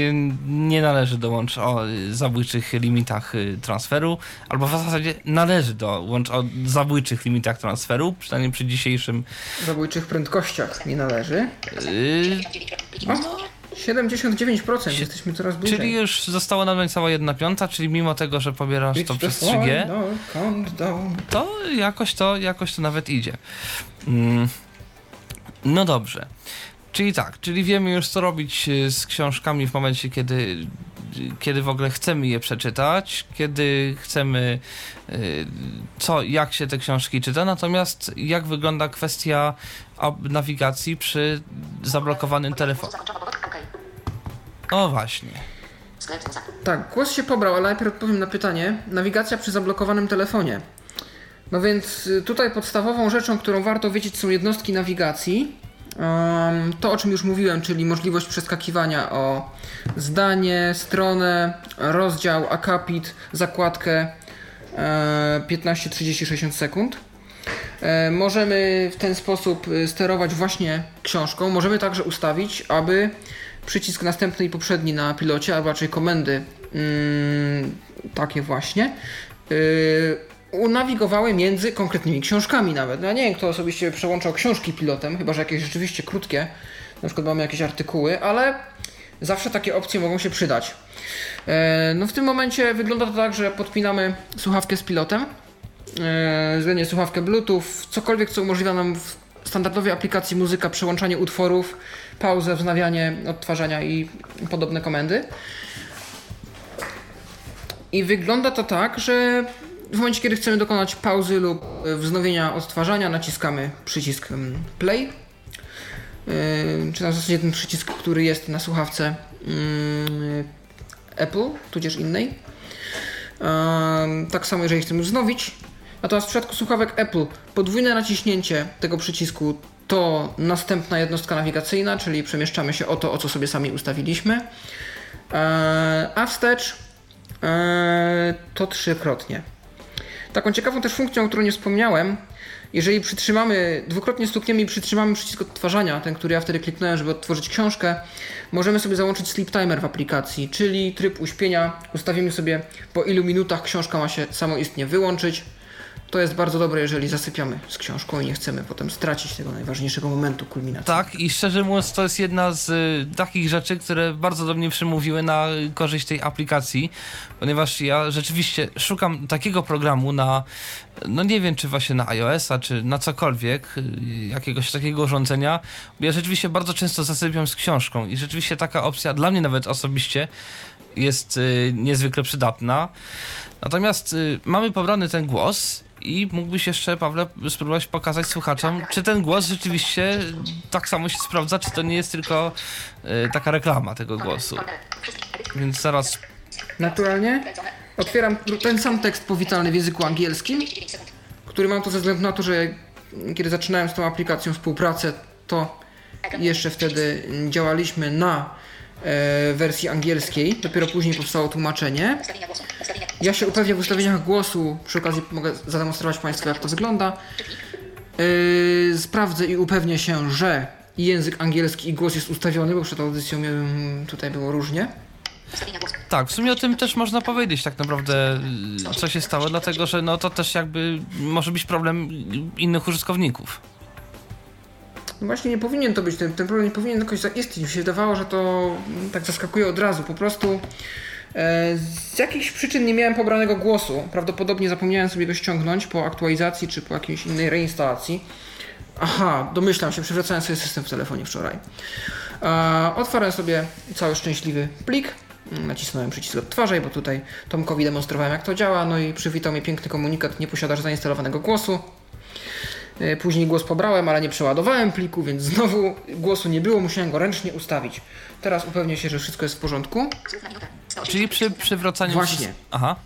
nie należy dołączyć o y, zabójczych limitach y, transferu, albo w zasadzie należy dołączyć o zabójczych limitach transferu, przynajmniej przy dzisiejszym.
zabójczych prędkościach nie należy.
Yy,
79% jesteśmy coraz bliżej.
czyli już została nam niecała jedna piąta, czyli mimo tego, że pobierasz to przez
the
3G,
final countdown.
to jakoś to, jakoś to nawet idzie. Mm, No dobrze. Czyli tak, czyli wiemy już co robić y, z książkami w momencie, kiedy, kiedy w ogóle chcemy je przeczytać, kiedy chcemy y, co, jak się te książki czyta, natomiast jak wygląda kwestia nawigacji przy zablokowanym telefonie. O właśnie.
Sklep WhatsApp.
Tak, głos się pobrał, ale najpierw odpowiem na pytanie. Nawigacja przy zablokowanym telefonie. No więc y, tutaj podstawową rzeczą, którą warto wiedzieć są jednostki nawigacji. To o czym już mówiłem, czyli możliwość przeskakiwania o zdanie, stronę, rozdział, akapit, zakładkę e, 15, 30, 60 sekund. E, Możemy w ten sposób y, sterować właśnie książką. Możemy także ustawić, aby przycisk następny i poprzedni na pilocie, a raczej komendy mm, takie właśnie, yy, unawigowały między konkretnymi książkami nawet. No ja nie wiem, kto osobiście przełączał książki pilotem, chyba że jakieś rzeczywiście krótkie, na przykład mamy jakieś artykuły, ale zawsze takie opcje mogą się przydać. E, No w tym momencie wygląda to tak, że podpinamy słuchawkę z pilotem, e, względnie słuchawkę Bluetooth, cokolwiek co umożliwia nam w standardowej aplikacji muzyka, przełączanie utworów, pauzę, wznawianie, odtwarzania i podobne komendy. I wygląda to tak, że w momencie, kiedy chcemy dokonać pauzy lub e, wznowienia odtwarzania, naciskamy przycisk mm, play. Yy, czy na zasadzie ten przycisk, który jest na słuchawce mm, Apple, tudzież innej. Ym, Tak samo, jeżeli chcemy wznowić, Natomiast w przypadku słuchawek Apple podwójne naciśnięcie tego przycisku to następna jednostka nawigacyjna, czyli przemieszczamy się o to, o co sobie sami ustawiliśmy. A wstecz to trzykrotnie. Taką ciekawą też funkcją, o której nie wspomniałem, jeżeli przytrzymamy, dwukrotnie stukniemy i przytrzymamy przycisk odtwarzania, ten, który ja wtedy kliknąłem, żeby odtworzyć książkę, możemy sobie załączyć sleep timer w aplikacji, czyli tryb uśpienia. Ustawimy sobie po ilu minutach książka ma się samoistnie wyłączyć. To jest bardzo dobre, jeżeli zasypiamy z książką i nie chcemy potem stracić tego najważniejszego momentu kulminacji.
Tak, i szczerze mówiąc, to jest jedna z y, takich rzeczy, które bardzo do mnie przemówiły na korzyść tej aplikacji, ponieważ ja rzeczywiście szukam takiego programu na, no nie wiem, czy właśnie na iOS-a, czy na cokolwiek, y, jakiegoś takiego urządzenia. Ja rzeczywiście bardzo często zasypiam z książką i rzeczywiście taka opcja dla mnie nawet osobiście jest y, niezwykle przydatna. Natomiast y, mamy pobrany ten głos i mógłbyś jeszcze, Pawle, spróbować pokazać słuchaczom, czy ten głos rzeczywiście tak samo się sprawdza, czy to nie jest tylko y, taka reklama tego głosu. Więc zaraz
Naturalnie otwieram ten sam tekst powitalny w języku angielskim, który mam to ze względu na to, że kiedy zaczynałem z tą aplikacją współpracę, to jeszcze wtedy działaliśmy na wersji angielskiej, dopiero później powstało tłumaczenie. Ja się upewnię w ustawieniach głosu, przy okazji mogę zademonstrować Państwu jak to wygląda. Yy, sprawdzę i upewnię się, że język angielski i głos jest ustawiony, bo przed audycją tutaj było różnie.
Tak, w sumie o tym też można powiedzieć tak naprawdę, co się stało, dlatego że no to też jakby może być problem innych użytkowników.
No właśnie nie powinien to być, ten, ten problem nie powinien jakoś zaistnieć. Mi się wydawało, że to mm, tak zaskakuje od razu. Po prostu e, z jakichś przyczyn nie miałem pobranego głosu. Prawdopodobnie zapomniałem sobie go ściągnąć po aktualizacji czy po jakiejś innej reinstalacji. Aha, domyślam się, przewracałem sobie system w telefonie wczoraj. E, otwarłem sobie cały szczęśliwy plik. Mm, Nacisnąłem przycisk odtwarzaj, bo tutaj Tomkowi demonstrowałem jak to działa, no i przywitał mnie piękny komunikat, nie posiadasz zainstalowanego głosu. E, Później głos pobrałem, ale nie przeładowałem pliku, więc znowu głosu nie było, musiałem go ręcznie ustawić. Teraz upewnię się, że wszystko jest w porządku.
Słów na minutę. 180.
Czyli przy przywracaniu...
Właśnie.
Aha.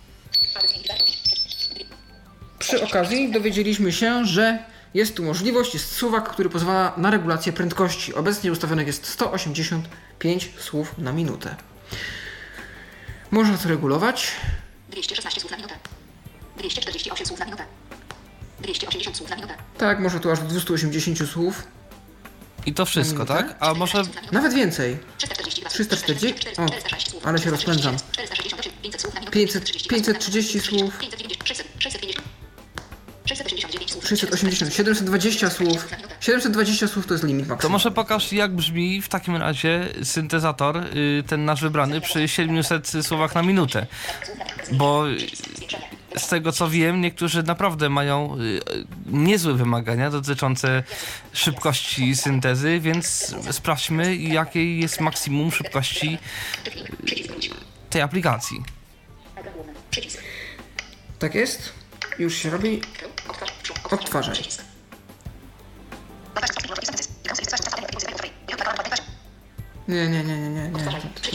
Przy okazji dowiedzieliśmy się, że jest tu możliwość, jest suwak, który pozwala na regulację prędkości. Obecnie ustawionych jest 185 słów na minutę. Można to regulować.
216 słów na minutę. 248 słów na minutę. 280 słów na minutę.
Tak, można tu aż do 280 słów.
I to wszystko, tak? A może...
Nawet więcej.
342
340? O,
406 słów.
ale się rozpędzam.
463, 500 słów na minutę.
500, 530 słów.
590, 600, 650. 689 słów.
680, 720 słów. 720 słów to jest limit
To
maksymalny.
może pokaż, jak brzmi w takim razie syntezator, y, ten nasz wybrany, przy 700 słowach na minutę. Bo z tego co wiem, niektórzy naprawdę mają y, niezłe wymagania dotyczące szybkości syntezy, więc sprawdźmy, jakiej jest maksimum szybkości tej aplikacji.
Tak jest. Już się robi.
Odtwarzaj.
Nie, nie, nie, nie, nie. nie.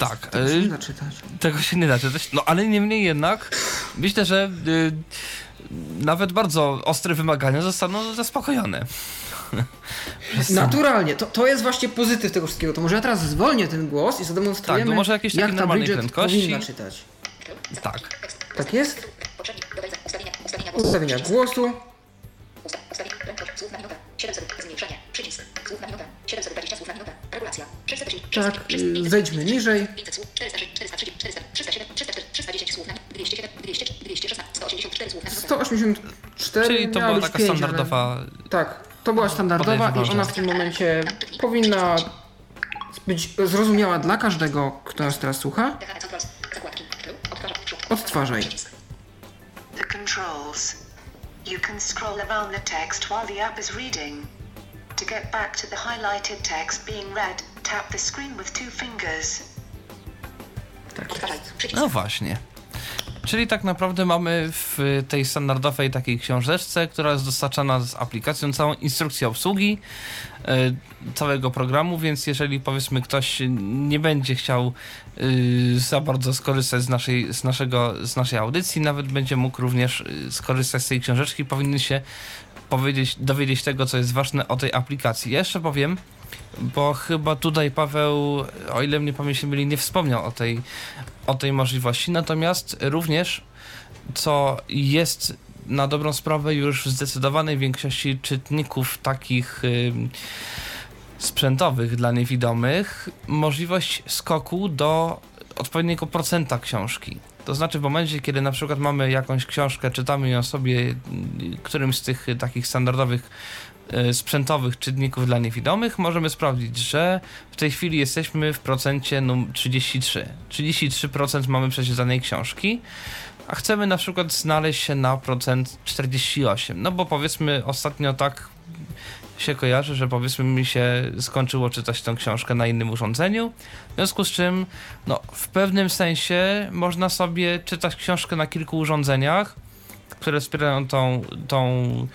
Tak,
To się nie
y,
da czytać.
tego się nie da czytać. No ale niemniej jednak myślę, że y, nawet bardzo ostre wymagania zostaną zaspokojone.
Naturalnie, to, to jest właśnie pozytyw tego wszystkiego. To może ja teraz zwolnię ten głos i zademonstrujemy,
Tak, to może jakieś takie
jak ta
normalnej
widget
prędkości.
powinna czytać.
Tak.
Tak jest?
Ustawienia głosu. 207, 200, 216, 184 słów na minutę.
184.
Czyli to była taka
5,
standardowa.
Ale... Tak, to była standardowa i ona w tym momencie powinna być zrozumiała dla każdego, kto nas teraz słucha.
Odtwarzaj.
The controls. You can scroll around the text while the app is reading. To get back to the highlighted text being read, tap the screen with two fingers.
Tak jest.
No właśnie. Czyli tak naprawdę mamy w tej standardowej takiej książeczce, która jest dostarczana z aplikacją, całą instrukcję obsługi e, całego programu, więc jeżeli powiedzmy ktoś nie będzie chciał y, za bardzo skorzystać z naszej, z, naszego, z naszej audycji, nawet będzie mógł również y, skorzystać z tej książeczki, powinny się powiedzieć, dowiedzieć tego, co jest ważne o tej aplikacji. Ja jeszcze powiem, bo chyba tutaj Paweł, o ile mnie pamięć nie nie wspomniał o tej, o tej możliwości. Natomiast również, co jest na dobrą sprawę już w zdecydowanej większości czytników takich sprzętowych dla niewidomych, możliwość skoku do odpowiedniego procenta książki. To znaczy w momencie, kiedy na przykład mamy jakąś książkę, czytamy ją sobie którymś z tych takich standardowych sprzętowych czytników dla niewidomych, możemy sprawdzić, że w tej chwili jesteśmy w procencie num 33. 33% mamy przeczytanej książki, a chcemy na przykład znaleźć się na procent 48. No bo powiedzmy ostatnio tak się kojarzy, że powiedzmy mi się skończyło czytać tę książkę na innym urządzeniu, w związku z czym no, w pewnym sensie można sobie czytać książkę na kilku urządzeniach, które wspierają tą, tą,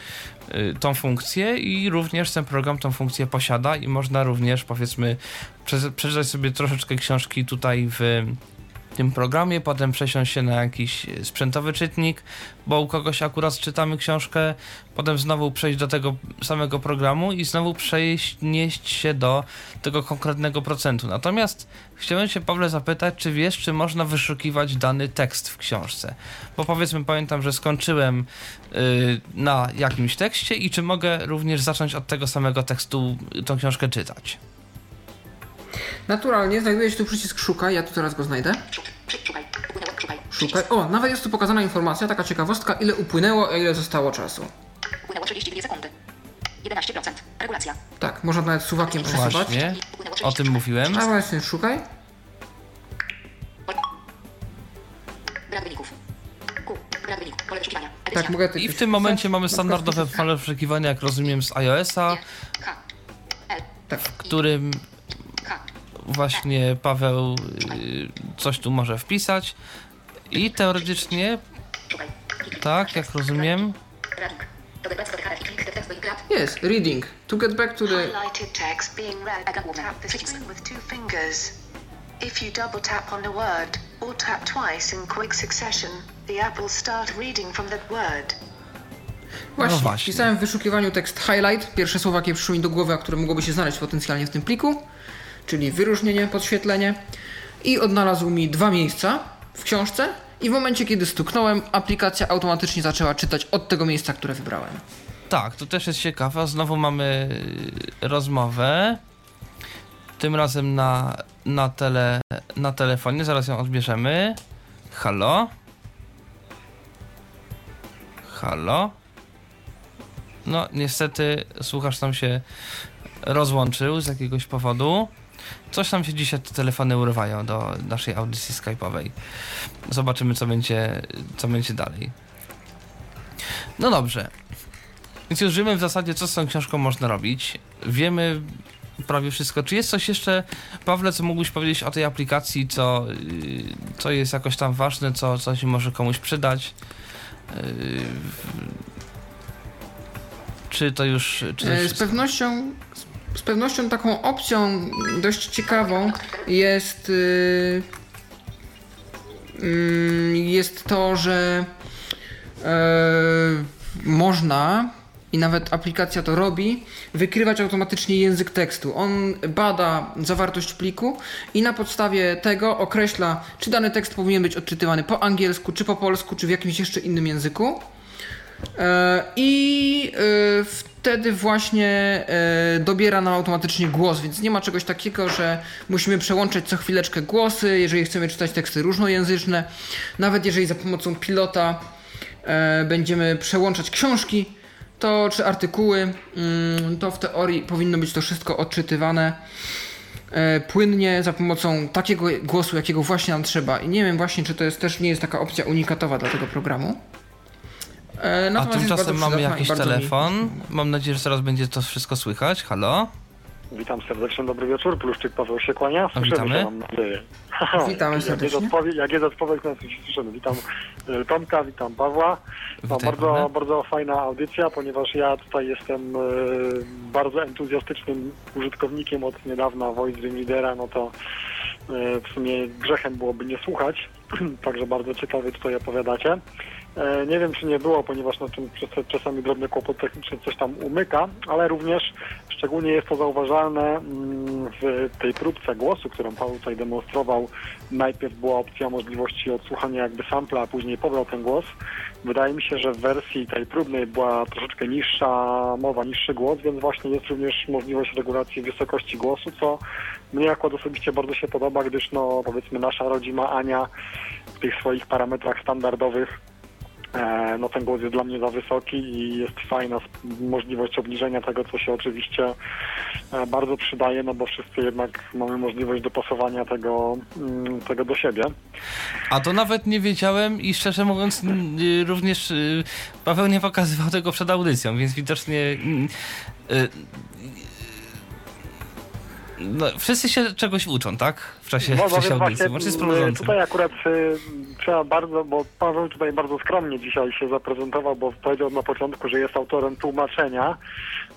tą funkcję i również ten program tą funkcję posiada i można również powiedzmy prze- przeczytać sobie troszeczkę książki tutaj w tym programie, potem przesiąść się na jakiś sprzętowy czytnik, bo u kogoś akurat czytamy książkę, potem znowu przejść do tego samego programu i znowu przenieść się do tego konkretnego procentu. Natomiast chciałem się Pawle zapytać, czy wiesz, czy można wyszukiwać dany tekst w książce? Bo powiedzmy, pamiętam, że skończyłem y, na jakimś tekście i czy mogę również zacząć od tego samego tekstu tą książkę czytać?
Naturalnie znajduje się tu przycisk szukaj, ja tu teraz go znajdę.
Szukaj.
O, nawet jest tu pokazana informacja, taka ciekawostka, ile upłynęło, a ile zostało czasu.
Upłynęło 32 sekundy. 11%. Regulacja.
Tak, można nawet suwakiem przesuwać.
Właśnie, o tym
30%.
mówiłem.
A właśnie, szukaj.
Brak wyników. Q. Brak wyników. Pole wyszukiwania.
Tak, mogę
I w tym momencie mamy standardowe pole wyszukiwania, jak rozumiem, z iOS-a.
Tak.
w którym. Właśnie Paweł y, coś tu może wpisać. I teoretycznie, tak, jak rozumiem.
Jest, reading. To get back to the...
Highlighted text being read. Tap the screen with two fingers. If you double tap on a word, or tap twice in quick succession, the app will start reading from that word.
Właśnie,
właśnie.
wpisałem w wyszukiwaniu tekst highlight, pierwsze słowa, jakie przyszły mi do głowy, a które mogłoby się znaleźć potencjalnie w tym pliku, czyli wyróżnienie, podświetlenie i odnalazł mi dwa miejsca w książce i w momencie, kiedy stuknąłem, aplikacja automatycznie zaczęła czytać od tego miejsca, które wybrałem.
tak, to też jest ciekawe. Znowu mamy y, rozmowę. Tym razem na, na, tele, na telefonie. Zaraz ją odbierzemy. Halo? Halo? No, niestety słuchacz nam się rozłączył z jakiegoś powodu. Coś tam się dzisiaj te telefony urywają do naszej audycji skype'owej. Zobaczymy, co będzie, co będzie dalej. No dobrze. Więc już wiemy w zasadzie, co z tą książką można robić. Wiemy prawie wszystko. Czy jest coś jeszcze, Pawle, co mógłbyś powiedzieć o tej aplikacji, co, yy, co jest jakoś tam ważne, co, co się może komuś przydać? Yy, czy to już... Czy
E, Z pewnością, z pewnością taką opcją dość ciekawą jest, y, mm, jest to, że e, można i nawet aplikacja to robi, wykrywać automatycznie język tekstu. On bada zawartość pliku i na podstawie tego określa, czy dany tekst powinien być odczytywany po angielsku, czy po polsku, czy w jakimś jeszcze innym języku. E, I e, wtedy właśnie e, dobiera nam automatycznie głos, więc nie ma czegoś takiego, że musimy przełączać co chwileczkę głosy, jeżeli chcemy czytać teksty różnojęzyczne. Nawet jeżeli za pomocą pilota e, będziemy przełączać książki, to czy artykuły, mm, to w teorii powinno być to wszystko odczytywane e, płynnie za pomocą takiego głosu, jakiego właśnie nam trzeba. I nie wiem właśnie, czy to jest też nie jest taka opcja unikatowa dla tego programu. E,
A tymczasem mamy jakiś
bardzo mi-
telefon. Mam nadzieję, że zaraz będzie to wszystko słychać. Halo?
Witam serdecznie, dobry wieczór. Pluszczyk Paweł się kłania. Słyszymy
witamy.
się, mam nadzieję.
Witamy
Jak
serdecznie.
jest odpowiedź, jak jest odpowiedź, no to się słyszymy. Witam e, Tomka, witam Pawła. No,
Witaj,
bardzo,
Pawle.
bardzo fajna audycja, ponieważ ja tutaj jestem e, bardzo entuzjastycznym użytkownikiem od niedawna Voice Dream Leadera, no to e, w sumie grzechem byłoby nie słuchać, także bardzo ciekawie tutaj opowiadacie. E, Nie wiem, czy nie było, ponieważ na tym czas- czasami drobny kłopot techniczny coś tam umyka, ale również szczególnie jest to zauważalne mm, w tej próbce głosu, którą Paweł tutaj demonstrował. Najpierw była opcja możliwości odsłuchania jakby sampla, a później pobrał ten głos. Wydaje mi się, że w wersji tej próbnej była troszeczkę niższa mowa, niższy głos, więc właśnie jest również możliwość regulacji wysokości głosu, co mnie akurat osobiście bardzo się podoba, gdyż no powiedzmy nasza rodzima Ania w tych swoich parametrach standardowych no ten głos jest dla mnie za wysoki i jest fajna możliwość obniżenia tego, co się oczywiście e, bardzo przydaje, no bo wszyscy jednak mamy możliwość dopasowania tego, mm, tego do siebie.
A to nawet nie wiedziałem i szczerze mówiąc y, również y, Paweł nie pokazywał tego przed audycją, więc widocznie mm, y, no, wszyscy się czegoś uczą, tak? W czasie,
No,
w
no
czasie audycji,
właśnie
z prowadzącym.
tutaj akurat y, trzeba bardzo, bo Paweł tutaj bardzo skromnie dzisiaj się zaprezentował, bo powiedział na początku, że jest autorem tłumaczenia,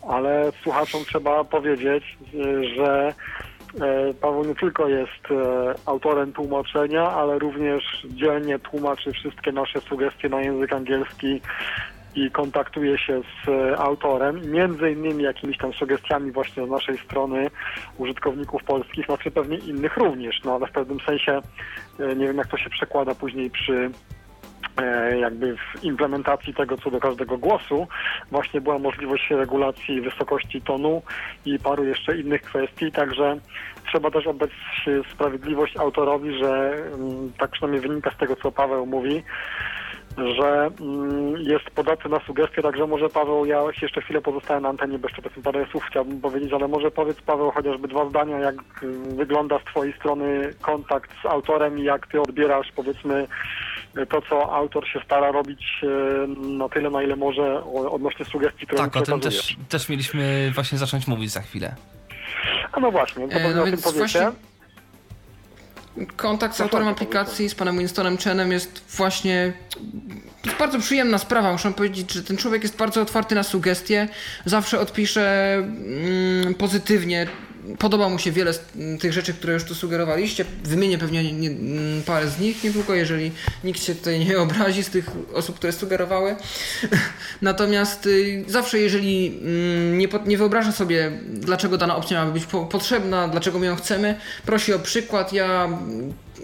ale słuchaczom trzeba powiedzieć, y, że e, Paweł nie tylko jest e, autorem tłumaczenia, ale również dzielnie tłumaczy wszystkie nasze sugestie na język angielski i kontaktuje się z e, autorem, między innymi jakimiś tam sugestiami właśnie z naszej strony użytkowników polskich, znaczy pewnie innych również, no ale w pewnym sensie e, nie wiem jak to się przekłada później przy e, jakby w implementacji tego co do każdego głosu właśnie była możliwość regulacji wysokości tonu i paru jeszcze innych kwestii, także trzeba też oddać sprawiedliwość autorowi, że mm, tak przynajmniej wynika z tego co Paweł mówi, że mm, jest podatny na sugestie, także może Paweł, ja jeszcze chwilę pozostałem na antenie, bo jeszcze powiedzmy parę słów chciałbym powiedzieć, ale może powiedz Paweł chociażby dwa zdania, jak y, wygląda z Twojej strony kontakt z autorem i jak Ty odbierasz powiedzmy to, co autor się stara robić y, na tyle, na ile może odnośnie sugestii, które
Tak, o tym też, też mieliśmy właśnie zacząć mówić za chwilę.
A no właśnie, to
E,
o tym powiecie.
właśnie Kontakt z
No
autorem
tak,
aplikacji, z panem Winstonem Chenem jest właśnie jest bardzo przyjemna sprawa. Muszę powiedzieć, że ten człowiek jest bardzo otwarty na sugestie. Zawsze odpisze mm, pozytywnie. Podoba mu się wiele z tych rzeczy, które już tu sugerowaliście. Wymienię pewnie nie, mm, parę z nich, niedługo, jeżeli nikt się tutaj nie obrazi z tych osób, które sugerowały. Natomiast y, zawsze, jeżeli mm, nie, nie wyobraża sobie, dlaczego dana opcja ma być po, potrzebna, dlaczego my ją chcemy, prosi o przykład. Ja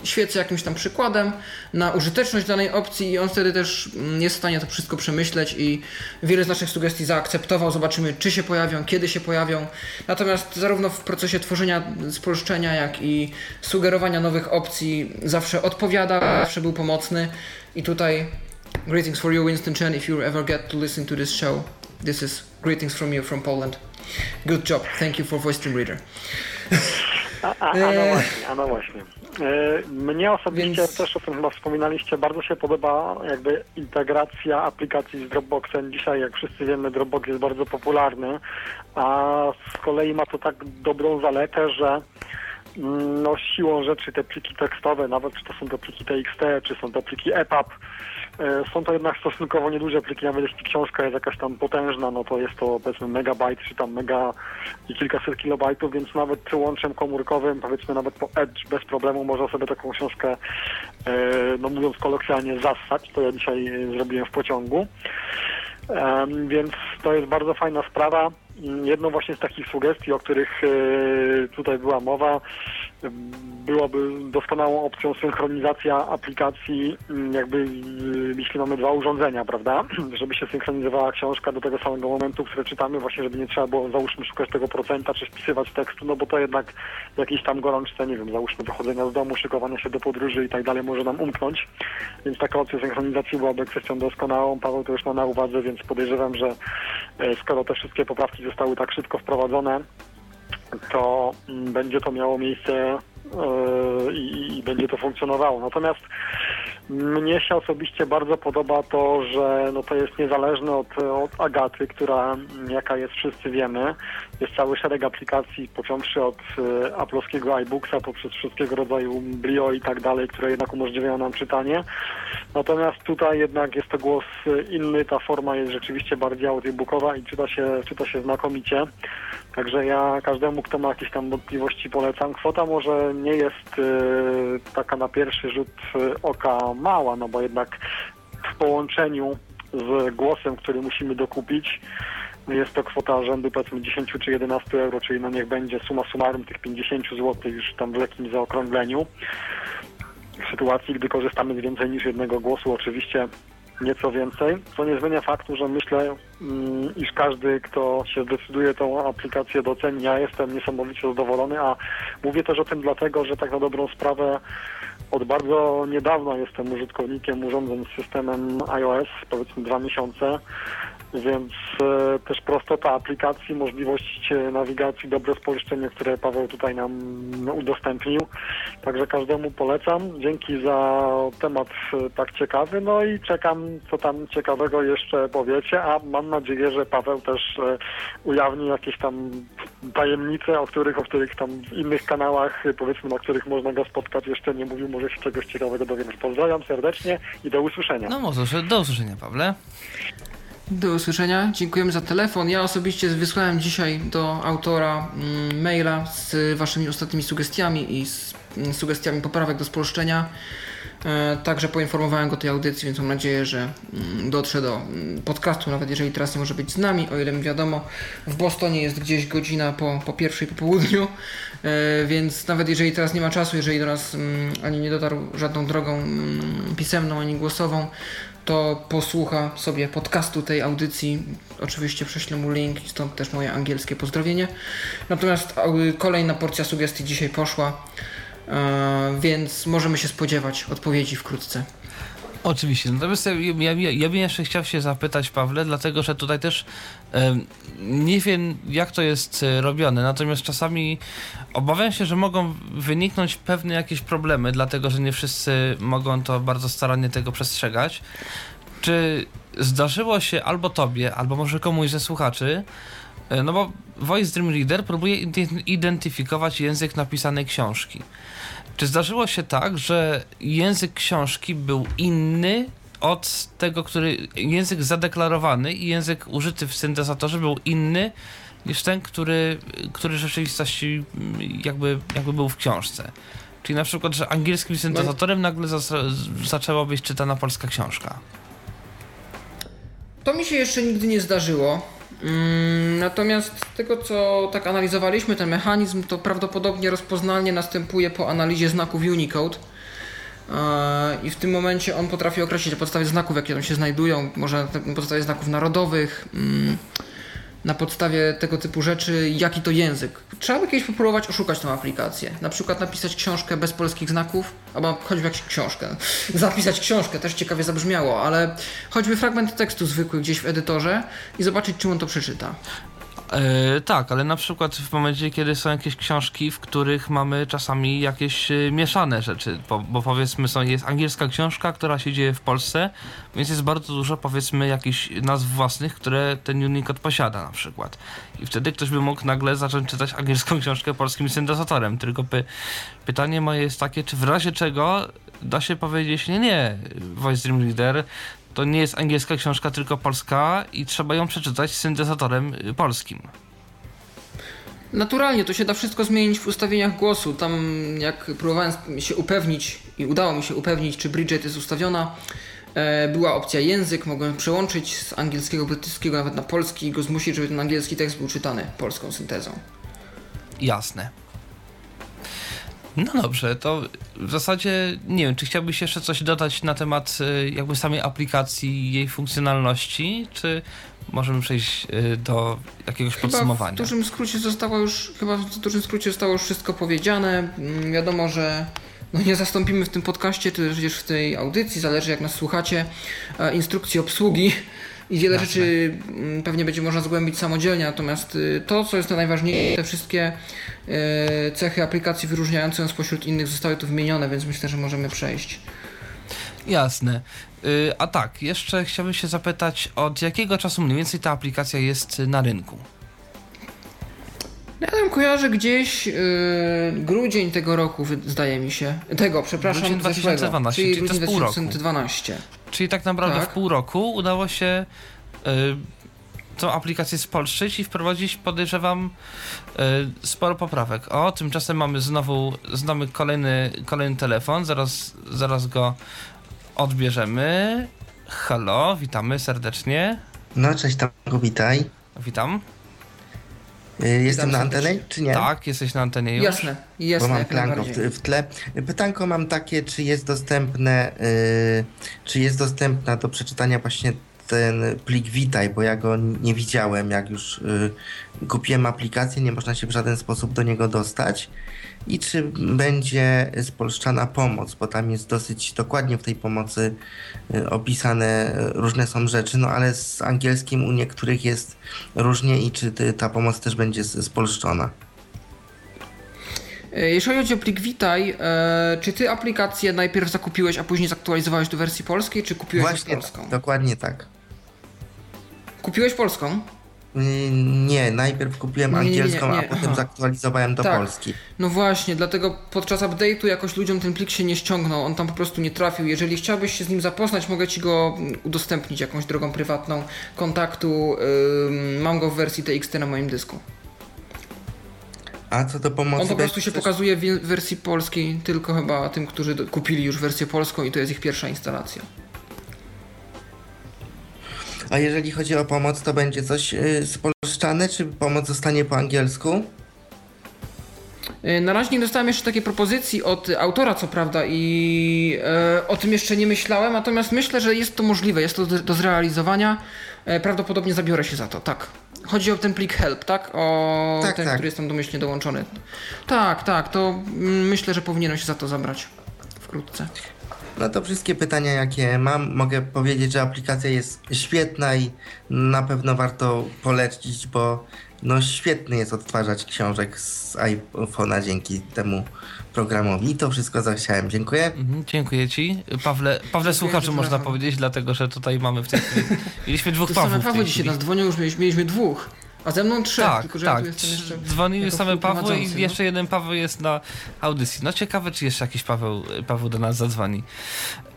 świecę jakimś tam przykładem na użyteczność danej opcji i on wtedy też mm, jest w stanie to wszystko przemyśleć i wiele z naszych sugestii zaakceptował. Zobaczymy, czy się pojawią, kiedy się pojawią. Natomiast zarówno w procesie tworzenia spolszczenia, jak i sugerowania nowych opcji zawsze odpowiada, zawsze był pomocny i tutaj greetings for you Winston Chen if you ever get to listen to this show. This is greetings from you from Poland. Good job. Thank you for voice reader.
A, a, a no
Eee.
właśnie, a no właśnie. E, Mnie osobiście
Więc-
też o tym chyba wspominaliście, bardzo się podoba jakby integracja aplikacji z Dropboxem. Dzisiaj, jak wszyscy wiemy, Dropbox jest bardzo popularny, a z kolei ma to tak dobrą zaletę, że mm, no, siłą rzeczy te pliki tekstowe, nawet czy to są to pliki TXT, czy są to pliki EPUB, są to jednak stosunkowo nieduże pliki, nawet jeśli książka jest jakaś tam potężna, no to jest to powiedzmy megabajt, czy tam mega i kilkaset kilobajtów, więc nawet przy łączem komórkowym, powiedzmy nawet po Edge bez problemu można sobie taką książkę, e, no mówiąc kolokwialnie, zassać, to ja dzisiaj e, zrobiłem w pociągu. Więc to jest bardzo fajna sprawa. Mm, Jedną właśnie z takich sugestii, o których e, tutaj była mowa, em, byłoby doskonałą opcją synchronizacja aplikacji, mm, jakby e, jeśli mamy dwa urządzenia, prawda? Żeby się synchronizowała książka do tego samego momentu, które czytamy, właśnie żeby nie trzeba było załóżmy szukać tego procenta, czy wpisywać tekstu, no bo to jednak w jakiejś tam gorączce, nie wiem, załóżmy wychodzenia z domu, szykowania się do podróży i tak dalej może nam umknąć. Więc taka opcja synchronizacji byłaby kwestią doskonałą. Paweł to już ma na uwadze, więc podejrzewam, że e, skoro te wszystkie poprawki zostały tak szybko wprowadzone, to mm, będzie to miało miejsce e, i, i będzie to funkcjonowało. Natomiast Mnie się osobiście bardzo podoba to, że no to jest niezależne od, od Agaty, która jaka jest wszyscy wiemy. Jest cały szereg aplikacji, począwszy od y, Apple'owskiego iBooksa poprzez wszystkiego rodzaju Brio i tak dalej, które jednak umożliwiają nam czytanie. Natomiast tutaj jednak jest to głos inny, ta forma jest rzeczywiście bardziej audiobookowa i czyta się, czyta się znakomicie. Także ja każdemu, kto ma jakieś tam wątpliwości polecam. Kwota może nie jest y, taka na pierwszy rzut y, oka mała, no bo jednak w połączeniu z głosem, który musimy dokupić, jest to kwota rzędu powiedzmy 10 czy 11 euro, czyli no niech będzie suma summarum tych 50 zł już tam w lekkim zaokrągleniu. W sytuacji, gdy korzystamy z więcej niż jednego głosu, oczywiście nieco więcej, co nie zmienia faktu, że myślę, mm, iż każdy, kto się zdecyduje tą aplikację doceni. Ja jestem niesamowicie zadowolony, a mówię też o tym dlatego, że tak na dobrą sprawę od bardzo niedawna jestem użytkownikiem urządzeń z systemem iOS, powiedzmy dwa miesiące, więc e, też prostota aplikacji, możliwość e, nawigacji, dobre spolszczenie, które Paweł tutaj nam udostępnił. Także każdemu polecam. Dzięki za temat e, tak ciekawy. No i czekam, co tam ciekawego jeszcze powiecie, a mam nadzieję, że Paweł też e, ujawni jakieś tam tajemnice, o których, o których tam w innych kanałach, e, powiedzmy, na których można go spotkać, jeszcze nie mówił. Może się czegoś ciekawego dowiemy. Pozdrawiam serdecznie i do usłyszenia.
No może, do usłyszenia, Pawle.
Do usłyszenia. Dziękujemy za telefon. Ja osobiście wysłałem dzisiaj do autora mm, maila z waszymi ostatnimi sugestiami i z mm, sugestiami poprawek do spolszczenia. E, Także poinformowałem go o tej audycji, więc mam nadzieję, że mm, dotrze do podcastu, nawet jeżeli teraz nie może być z nami. O ile mi wiadomo, w Bostonie jest gdzieś godzina po, po pierwszej po południu, e, więc nawet jeżeli teraz nie ma czasu, jeżeli do nas ani nie dotarł żadną drogą pisemną, ani głosową, to posłucha sobie podcastu tej audycji. Oczywiście prześlę mu link stąd też moje angielskie pozdrowienie. Natomiast y, kolejna porcja sugestii dzisiaj poszła, e, więc możemy się spodziewać odpowiedzi wkrótce.
Oczywiście. Natomiast ja, ja, ja, bym jeszcze chciał się zapytać, Pawle, dlatego że tutaj też em, nie wiem, jak to jest e, robione, natomiast czasami obawiam się, że mogą wyniknąć pewne jakieś problemy, dlatego że nie wszyscy mogą to bardzo starannie tego przestrzegać. Czy zdarzyło się albo tobie, albo może komuś ze słuchaczy, e, no bo Voice Dream Reader próbuje ident- identyfikować język napisanej książki. Czy zdarzyło się tak, że język książki był inny od tego, który język zadeklarowany i język użyty w syntezatorze był inny niż ten, który, który w rzeczywistości mm, jakby, jakby był w książce? Czyli na przykład, że angielskim syntezatorem nagle zas- zaczęła być czytana polska książka.
To mi się jeszcze nigdy nie zdarzyło. Mm, Natomiast z tego, co tak analizowaliśmy, ten mechanizm, to prawdopodobnie rozpoznanie następuje po analizie znaków Unicode. E, I w tym momencie on potrafi określić na podstawie znaków, jakie tam się znajdują, może na podstawie znaków narodowych, mm, na podstawie tego typu rzeczy, jaki to język. Trzeba by kiedyś popróbować oszukać tą aplikację. Na przykład napisać książkę bez polskich znaków, albo choćby jakąś książkę. Zapisać książkę, też ciekawie zabrzmiało, ale choćby fragment tekstu zwykły gdzieś w edytorze i zobaczyć, czym on to przeczyta.
E, tak, ale na przykład w momencie, kiedy są jakieś książki, w których mamy czasami jakieś e, mieszane rzeczy, bo, bo powiedzmy są, jest angielska książka, która się dzieje w Polsce, więc jest bardzo dużo powiedzmy jakichś nazw własnych, które ten Unicode posiada na przykład. I wtedy ktoś by mógł nagle zacząć czytać angielską książkę polskim syntezatorem. Tylko py, pytanie moje jest takie, czy w razie czego da się powiedzieć, nie, nie, Voice Dream Reader to nie jest angielska książka, tylko polska i trzeba ją przeczytać syntezatorem y, polskim.
Naturalnie to się da wszystko zmienić w ustawieniach głosu. Tam jak próbowałem się upewnić i udało mi się upewnić, czy Bridget jest ustawiona, e, była opcja język, mogłem przełączyć z angielskiego, brytyjskiego nawet na polski i go zmusić, żeby ten angielski tekst był czytany polską syntezą.
Jasne. No dobrze, to w zasadzie nie wiem, czy chciałbyś jeszcze coś dodać na temat y, jakby samej aplikacji i jej funkcjonalności, czy możemy przejść y, do jakiegoś
Chyba
podsumowania?
w dużym skrócie zostało już, chyba w dużym skrócie zostało już wszystko powiedziane. Mm, Wiadomo, że no nie zastąpimy w tym podcaście, czy też w tej audycji, zależy jak nas słuchacie, e, instrukcji obsługi i wiele
Jasne.
rzeczy mm, pewnie będzie można zgłębić samodzielnie, natomiast y, to, co jest to najważniejsze, te wszystkie e, cechy aplikacji wyróżniające ją spośród innych zostały tu wymienione, więc myślę, że możemy przejść.
Jasne. Y, A tak, jeszcze chciałbym się zapytać, od jakiego czasu mniej więcej ta aplikacja jest na rynku?
Ja tam kojarzę gdzieś yy, grudzień tego roku, zdaje mi się. Tego, przepraszam,
Grudzień
zeszłego,
2012,
czyli
czyli to
grudzień
jest pół roku.
2012.
Czyli tak naprawdę
Tak.
w pół roku udało się y, tą aplikację spolszczyć i wprowadzić, podejrzewam, y, sporo poprawek. O, tymczasem mamy znowu, znamy kolejny, kolejny telefon, zaraz, zaraz go odbierzemy. Halo, witamy serdecznie.
No, cześć tam, witaj.
Witam.
Y, Jestem na antenie, czy nie?
Tak, jesteś na antenie już.
Jasne,
Bo
jasne,
mam
jak
planko w, tle. Pytanko mam takie, czy jest dostępne, y, czy jest dostępna do przeczytania właśnie ten plik Witaj, bo ja go nie widziałem, jak już y, kupiłem aplikację, nie można się w żaden sposób do niego dostać. I czy będzie spolszczana pomoc, bo tam jest dosyć dokładnie w tej pomocy y, opisane różne są rzeczy, no ale z angielskim u niektórych jest różnie i czy ta pomoc też będzie spolszczona.
E, Jeżeli chodzi o plik Witaj, e, czy ty aplikację najpierw zakupiłeś, a później zaktualizowałeś do wersji polskiej, czy kupiłeś
Właśnie
polską?
tak, dokładnie tak.
Kupiłeś polską?
Y, Nie, najpierw kupiłem
Nie, nie, nie, nie,
angielską, a potem
aha.
zaktualizowałem do
Tak.
Polski.
No właśnie, dlatego podczas update'u jakoś ludziom ten plik się nie ściągnął, on tam po prostu nie trafił. Jeżeli chciałbyś się z nim zapoznać, mogę ci go mm, udostępnić jakąś drogą prywatną kontaktu. Mam go w wersji TXT na moim dysku.
A co do pomocy...
On po prostu się pokazuje w wersji polskiej tylko chyba tym, którzy kupili już wersję polską i to jest ich pierwsza instalacja.
A jeżeli chodzi o pomoc, to będzie coś y, spolszczane, czy pomoc zostanie po angielsku?
E, Na razie nie dostałem jeszcze takiej propozycji od autora, co prawda, i e, o tym jeszcze nie myślałem, natomiast myślę, że jest to możliwe, jest to do, do zrealizowania. E, prawdopodobnie zabiorę się za to, tak. Chodzi o ten plik help, tak? O
Tak,
ten,
tak.
który jest tam domyślnie dołączony. Tak, tak, to mm, myślę, że powinienem się za to zabrać wkrótce.
No to wszystkie pytania, jakie mam, mogę powiedzieć, że aplikacja jest świetna i na pewno warto polecić, bo no świetny jest odtwarzać książek z iPhone'a dzięki temu programowi. I to wszystko, chciałem. Dziękuję.
Mhm, dziękuję ci. Pawle, Pawle słuchaczu
że
można
telefon.
powiedzieć, dlatego że tutaj mamy w tej chwili. Mieliśmy dwóch
To
Pawłów.
Pawły dzisiaj nas dzwonią, już mieliśmy, mieliśmy dwóch, a ze mną trzech,
Tak,
tylko że ja
tak.
tu jestem jeszcze
Dzwoniły
jako
same Pawły i
no.
jeszcze jeden Paweł jest na audycji. No ciekawe, czy jeszcze jakiś Paweł, Paweł do nas zadzwoni.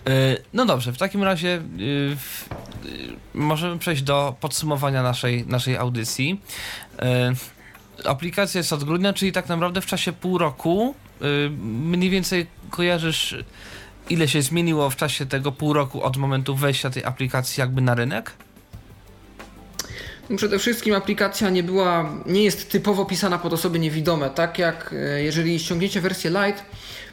E, No dobrze, w takim razie e, e, możemy przejść do podsumowania naszej, naszej audycji. Aplikacja jest od grudnia, czyli tak naprawdę w czasie pół roku. Mniej więcej kojarzysz, ile się zmieniło w czasie tego pół roku od momentu wejścia tej aplikacji jakby na rynek?
Przede wszystkim aplikacja nie była, nie jest typowo pisana pod osoby niewidome, tak jak e, jeżeli ściągniecie wersję Lite,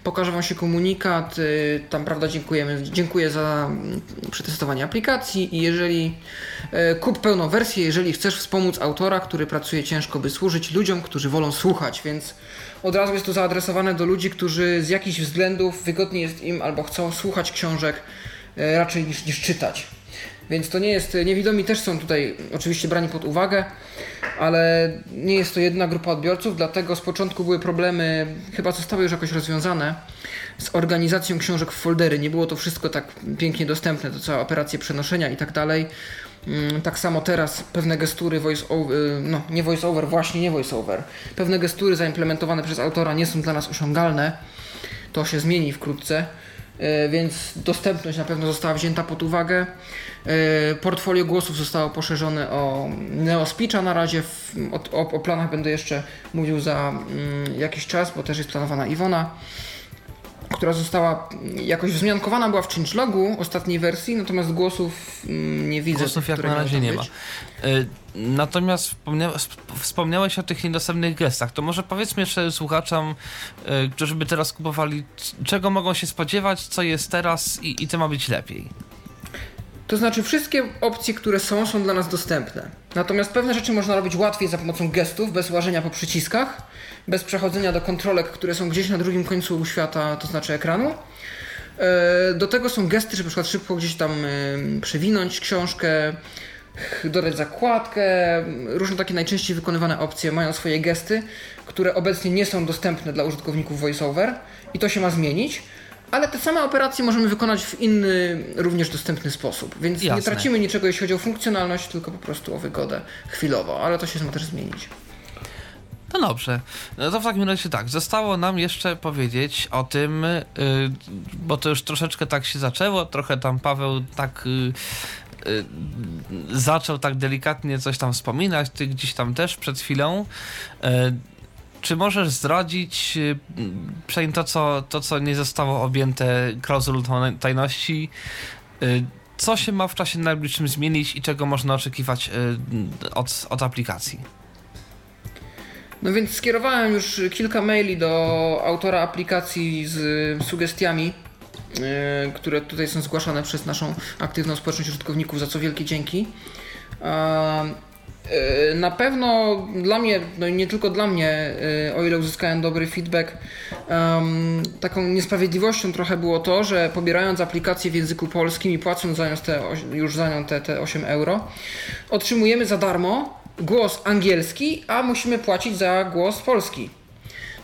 pokaże Wam się komunikat, e, tam prawda dziękujemy, dziękuję za mm, przetestowanie aplikacji i jeżeli e, kup pełną wersję, jeżeli chcesz wspomóc autora, który pracuje ciężko, by służyć ludziom, którzy wolą słuchać, więc od razu jest to zaadresowane do ludzi, którzy z jakichś względów wygodniej jest im albo chcą słuchać książek raczej niż, niż czytać. Więc to nie jest, niewidomi też są tutaj oczywiście brani pod uwagę, ale nie jest to jedna grupa odbiorców, dlatego z początku były problemy, chyba zostały już jakoś rozwiązane, z organizacją książek w foldery. Nie było to wszystko tak pięknie dostępne, to cała operacja przenoszenia i tak dalej. Mm, Tak samo teraz pewne gestury voice over, no nie voice over, właśnie nie voice over. Pewne gestury zaimplementowane przez autora nie są dla nas osiągalne. To się zmieni wkrótce. E, więc dostępność na pewno została wzięta pod uwagę. E, Portfolio głosów zostało poszerzone o Neospeecha na razie. O, o, o planach będę jeszcze mówił za mm, jakiś czas, bo też jest planowana Iwona, która została jakoś wzmiankowana była w changelogu ostatniej wersji, natomiast głosów mm, nie widzę.
Głosów jak na razie nie ma. Y, Natomiast wspomnia, sp- wspomniałeś o tych niedostępnych gestach. To może powiedzmy jeszcze słuchaczom, y, którzy by teraz kupowali, czego mogą się spodziewać, co jest teraz i, i co ma być lepiej.
To znaczy, wszystkie opcje, które są, są dla nas dostępne. Natomiast pewne rzeczy można robić łatwiej za pomocą gestów, bez łażenia po przyciskach, bez przechodzenia do kontrolek, które są gdzieś na drugim końcu świata, to znaczy ekranu. E, Do tego są gesty, żeby na przykład szybko gdzieś tam e, przewinąć książkę, dodać zakładkę. Różne takie najczęściej wykonywane opcje mają swoje gesty, które obecnie nie są dostępne dla użytkowników VoiceOver i to się ma zmienić. Ale te same operacje możemy wykonać w inny, również dostępny sposób. Więc nie
Jasne.
tracimy niczego, jeśli chodzi o funkcjonalność, tylko po prostu o wygodę chwilowo, ale to się ma też zmienić.
No dobrze. No to w takim razie tak, zostało nam jeszcze powiedzieć o tym, y, bo to już troszeczkę tak się zaczęło, trochę tam Paweł tak y, y, zaczął tak delikatnie coś tam wspominać, ty gdzieś tam też przed chwilą. Czy możesz zdradzić y, przynajmniej to co, to, co nie zostało objęte klauzulą tajności? Y, co się ma w czasie najbliższym zmienić i czego można oczekiwać y, od, od aplikacji?
No więc skierowałem już kilka maili do autora aplikacji z sugestiami, które tutaj są zgłaszane przez naszą aktywną społeczność użytkowników, za co wielkie dzięki. Yy, Na pewno dla mnie, no i nie tylko dla mnie, yy, o ile uzyskałem dobry feedback, taką niesprawiedliwością trochę było to, że pobierając aplikację w języku polskim i płacąc za nią te, już za nią te, te 8 euro, otrzymujemy za darmo głos angielski, a musimy płacić za głos polski.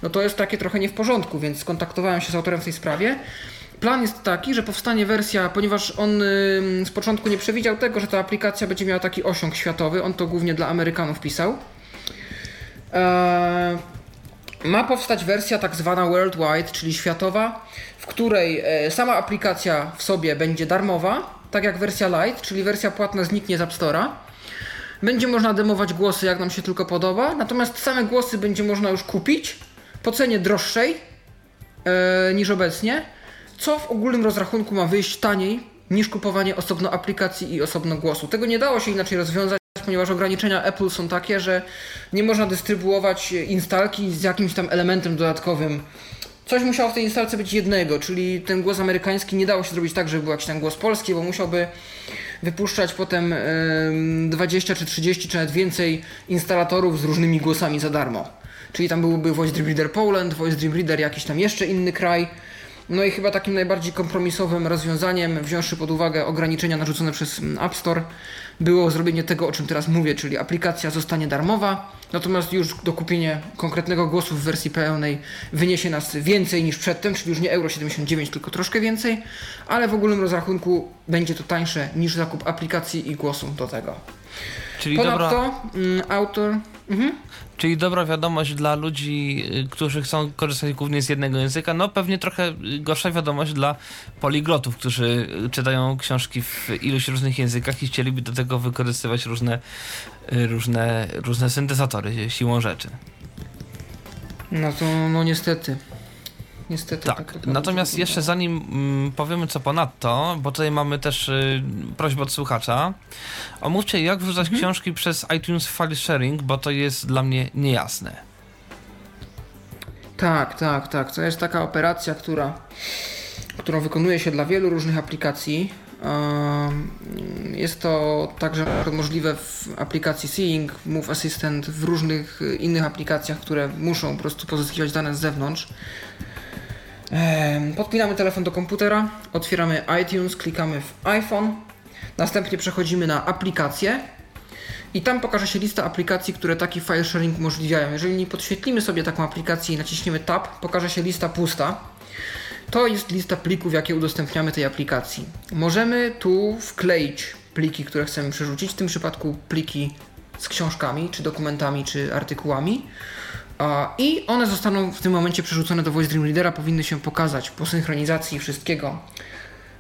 No to jest takie trochę nie w porządku, więc skontaktowałem się z autorem w tej sprawie. Plan jest taki, że powstanie wersja, ponieważ on z początku nie przewidział tego, że ta aplikacja będzie miała taki osiąg światowy, on to głównie dla Amerykanów pisał. Eee, ma powstać wersja tak zwana worldwide, czyli światowa, w której e, sama aplikacja w sobie będzie darmowa, tak jak wersja light, czyli wersja płatna zniknie z App Store'a. Będzie można demować głosy jak nam się tylko podoba, natomiast same głosy będzie można już kupić po cenie droższej e, niż obecnie, co w ogólnym rozrachunku ma wyjść taniej niż kupowanie osobno aplikacji i osobno głosu. Tego nie dało się inaczej rozwiązać, ponieważ ograniczenia Apple są takie, że nie można dystrybuować instalki z jakimś tam elementem dodatkowym. Coś musiało w tej instalce być jednego, czyli ten głos amerykański nie dało się zrobić tak, żeby był jakiś tam głos polski, bo musiałby wypuszczać potem em, 20 czy 30 czy nawet więcej instalatorów z różnymi głosami za darmo. Czyli tam byłby Voice Dream Reader Poland, Voice Dream Reader jakiś tam jeszcze inny kraj. No i chyba takim najbardziej kompromisowym rozwiązaniem, wziąwszy pod uwagę ograniczenia narzucone przez App Store, było zrobienie tego, o czym teraz mówię, czyli aplikacja zostanie darmowa, natomiast już dokupienie konkretnego głosu w wersji pełnej wyniesie nas więcej niż przedtem, czyli już nie euro 79, tylko troszkę więcej, ale w ogólnym rozrachunku będzie to tańsze niż zakup aplikacji i głosu do tego.
Czyli dobra,
Ponadto mm, autor... Mhm.
Czyli dobra wiadomość dla ludzi, y, którzy chcą korzystać głównie z jednego języka. No pewnie trochę gorsza wiadomość dla poliglotów, którzy y, czytają książki w iluś różnych językach i chcieliby do tego wykorzystywać różne, y, różne, różne syntezatory siłą rzeczy.
No to no niestety. Niestety.
Tak,
tak
natomiast
wygląda.
jeszcze zanim mm, powiemy co ponadto, bo tutaj mamy też y, prośbę od słuchacza, omówcie jak wrzucać
Mhm.
książki przez iTunes File Sharing, bo to jest dla mnie niejasne.
Tak, tak, tak. To jest taka operacja, która, którą wykonuje się dla wielu różnych aplikacji. Jest to także możliwe w aplikacji Seeing, Move Assistant, w różnych y, innych aplikacjach, które muszą po prostu pozyskiwać dane z zewnątrz. Podpinamy telefon do komputera, otwieramy iTunes, klikamy w iPhone, następnie przechodzimy na aplikacje i tam pokaże się lista aplikacji, które taki file sharing umożliwiają. Jeżeli podświetlimy sobie taką aplikację i naciśniemy Tab, pokaże się lista pusta. To jest lista plików, jakie udostępniamy tej aplikacji. Możemy tu wkleić pliki, które chcemy przerzucić, w tym przypadku pliki z książkami, czy dokumentami, czy artykułami. I one zostaną w tym momencie przerzucone do Voice Dream Readera, powinny się pokazać po synchronizacji wszystkiego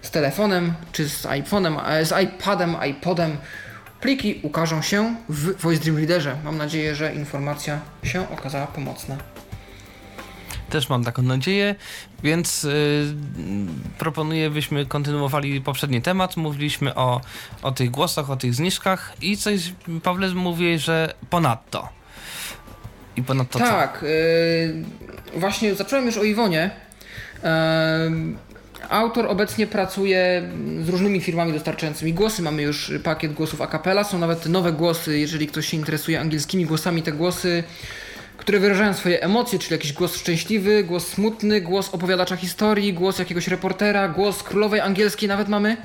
z telefonem, czy z iPhone'em, e, z iPadem, iPodem. Pliki ukażą się w Voice Dream Readerze. Mam nadzieję, że informacja się okazała pomocna.
Też mam taką nadzieję, więc y, proponuję, byśmy kontynuowali poprzedni temat. Mówiliśmy o, o tych głosach, o tych zniżkach i coś, Pawle, mówię, że ponadto. I ponadto
tak, y, właśnie zacząłem już o Iwonie. Em, Autor obecnie pracuje z różnymi firmami dostarczającymi głosy. Mamy już pakiet głosów a cappella, są nawet nowe głosy, jeżeli ktoś się interesuje angielskimi głosami, te głosy, które wyrażają swoje emocje, czyli jakiś głos szczęśliwy, głos smutny, głos opowiadacza historii, głos jakiegoś reportera, głos królowej angielskiej nawet mamy.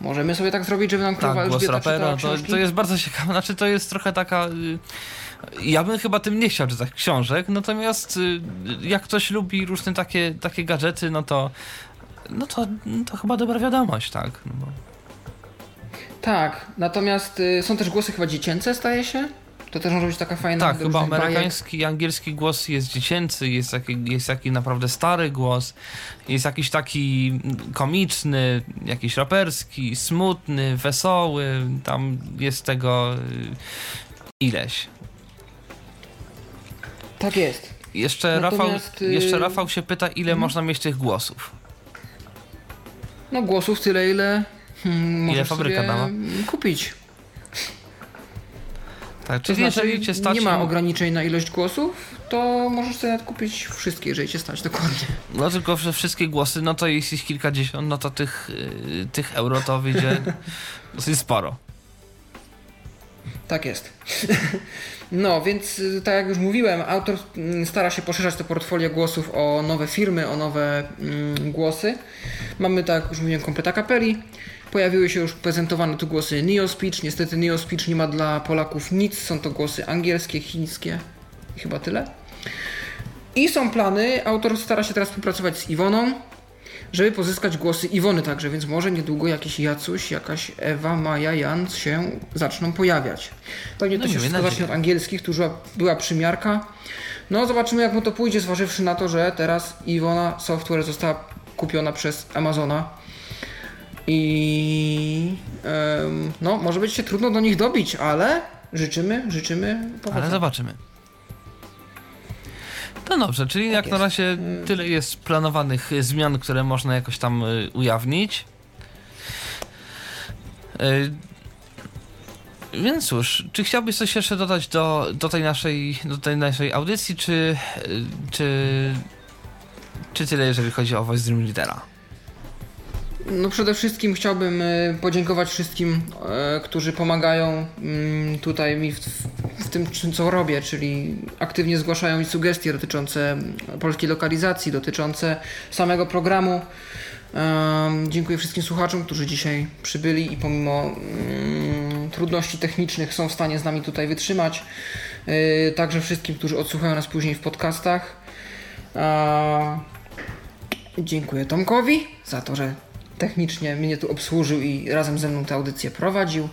Możemy sobie tak zrobić, żeby nam królowa
Tak, głos
Elżbieta
rapera,
czytała
to, to jest bardzo ciekawe. Znaczy, to jest trochę taka. y, Ja bym chyba tym nie chciał czytać książek, natomiast y, jak ktoś lubi różne takie, takie gadżety, no to no to, to chyba dobra wiadomość, tak. No bo...
Tak, natomiast y, są też głosy chyba dziecięce, staje się? To też może być taka fajna...
Tak, chyba
bajek.
amerykański i angielski głos jest dziecięcy, jest taki, jest taki naprawdę stary głos, jest jakiś taki komiczny, jakiś raperski, smutny, wesoły, tam jest tego y, ileś.
Tak jest.
Jeszcze Rafał,
Natomiast, y,
jeszcze Rafał się pyta, ile
Mhm.
można mieć tych głosów.
No głosów tyle, ile hmm, możesz
fabryka dała?
kupić.
Tak,
To
czyli
znaczy,
jeżeli cię stać...
nie ma ograniczeń na ilość głosów, to możesz sobie nawet kupić wszystkie, jeżeli cię stać, dokładnie.
No tylko, że wszystkie głosy, no to jest ich kilkadziesiąt, no to tych, y, tych euro to wyjdzie dosyć sporo.
Tak jest. No, więc y, tak jak już mówiłem, autor mm, stara się poszerzać to portfolio głosów o nowe firmy, o nowe mm, głosy. Mamy, tak jak już mówiłem, kompleta kapeli. Pojawiły się już prezentowane tu głosy NeoSpeech. Niestety NeoSpeech nie ma dla Polaków nic. Są to głosy angielskie, chińskie i chyba tyle. I są plany, autor stara się teraz współpracować z Iwoną, żeby pozyskać głosy Iwony także, więc może niedługo jakiś Jacuś, jakaś Ewa, Maja, Jan się zaczną pojawiać. Pewnie
No
to się wszystko zacznie od angielskich, tu była, przymiarka. No zobaczymy jak mu to pójdzie, zważywszy na to, że teraz Iwona Software została kupiona przez Amazona. I em, no, może być się trudno do nich dobić, ale życzymy, życzymy
Ale
powodzenia.
zobaczymy. No dobrze, czyli jak na
jest.
razie tyle jest planowanych zmian, które można jakoś tam y, ujawnić. Y, Więc cóż, czy chciałbyś coś jeszcze dodać do, do, tej, naszej, do tej naszej audycji, czy, y, czy, czy tyle, jeżeli chodzi o Voice Dream Leadera?
No przede wszystkim chciałbym e, podziękować wszystkim, e, którzy pomagają mm, tutaj mi w, w tym, co robię, czyli aktywnie zgłaszają mi sugestie dotyczące mm, polskiej lokalizacji, dotyczące samego programu. Dziękuję wszystkim słuchaczom, którzy dzisiaj przybyli i pomimo mm, trudności technicznych są w stanie z nami tutaj wytrzymać. E, Także wszystkim, którzy odsłuchają nas później w podcastach. Dziękuję Tomkowi za to, że technicznie mnie tu obsłużył i razem ze mną tę audycję prowadził.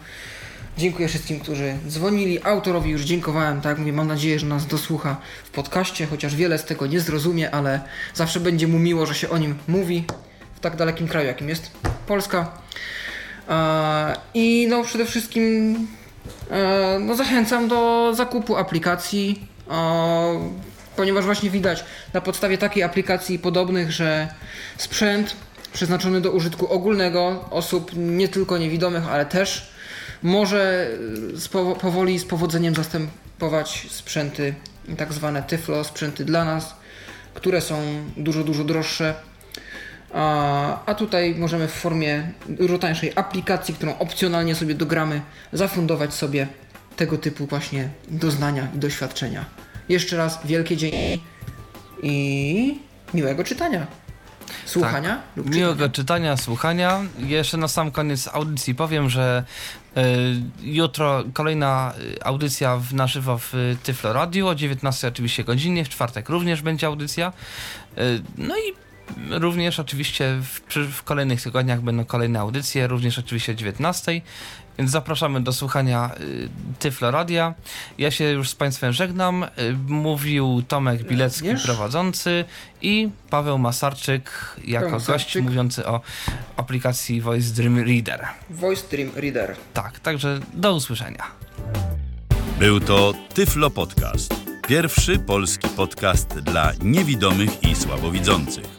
Dziękuję wszystkim, którzy dzwonili. Autorowi już dziękowałem, tak mówię, mam nadzieję, że nas dosłucha w podcaście, chociaż wiele z tego nie zrozumie, ale zawsze będzie mu miło, że się o nim mówi w tak dalekim kraju, jakim jest Polska. I no przede wszystkim e, no, zachęcam do zakupu aplikacji, ponieważ właśnie widać na podstawie takiej aplikacji i podobnych, że sprzęt przeznaczony do użytku ogólnego osób nie tylko niewidomych, ale też może powo- powoli z powodzeniem zastępować sprzęty tak zwane Tyflo, sprzęty dla nas, które są dużo, dużo droższe. A, a tutaj możemy w formie dużo tańszej aplikacji, którą opcjonalnie sobie dogramy, zafundować sobie tego typu właśnie doznania i doświadczenia. Jeszcze raz wielkie dzięki i miłego czytania. Słuchania lub czytania.
Miłego czytania, słuchania. Jeszcze na sam koniec audycji powiem, że y, jutro kolejna y, audycja w, na żywo w y, Tyflo Radio o 19 oczywiście godzinie, w czwartek również będzie audycja. Y, no i również oczywiście w, w kolejnych tygodniach będą kolejne audycje, również oczywiście o 19. Więc zapraszamy do słuchania y, Tyflo Radia. Ja się już z Państwem żegnam. Y, mówił Tomek Bilecki,
Również.
prowadzący i Paweł Masarczyk jako
Paweł
gość
Masarczyk.
mówiący o aplikacji Voice Dream Reader.
Voice Dream Reader.
Tak, także do usłyszenia.
Był to Tyflo Podcast. Pierwszy polski podcast dla niewidomych i słabowidzących.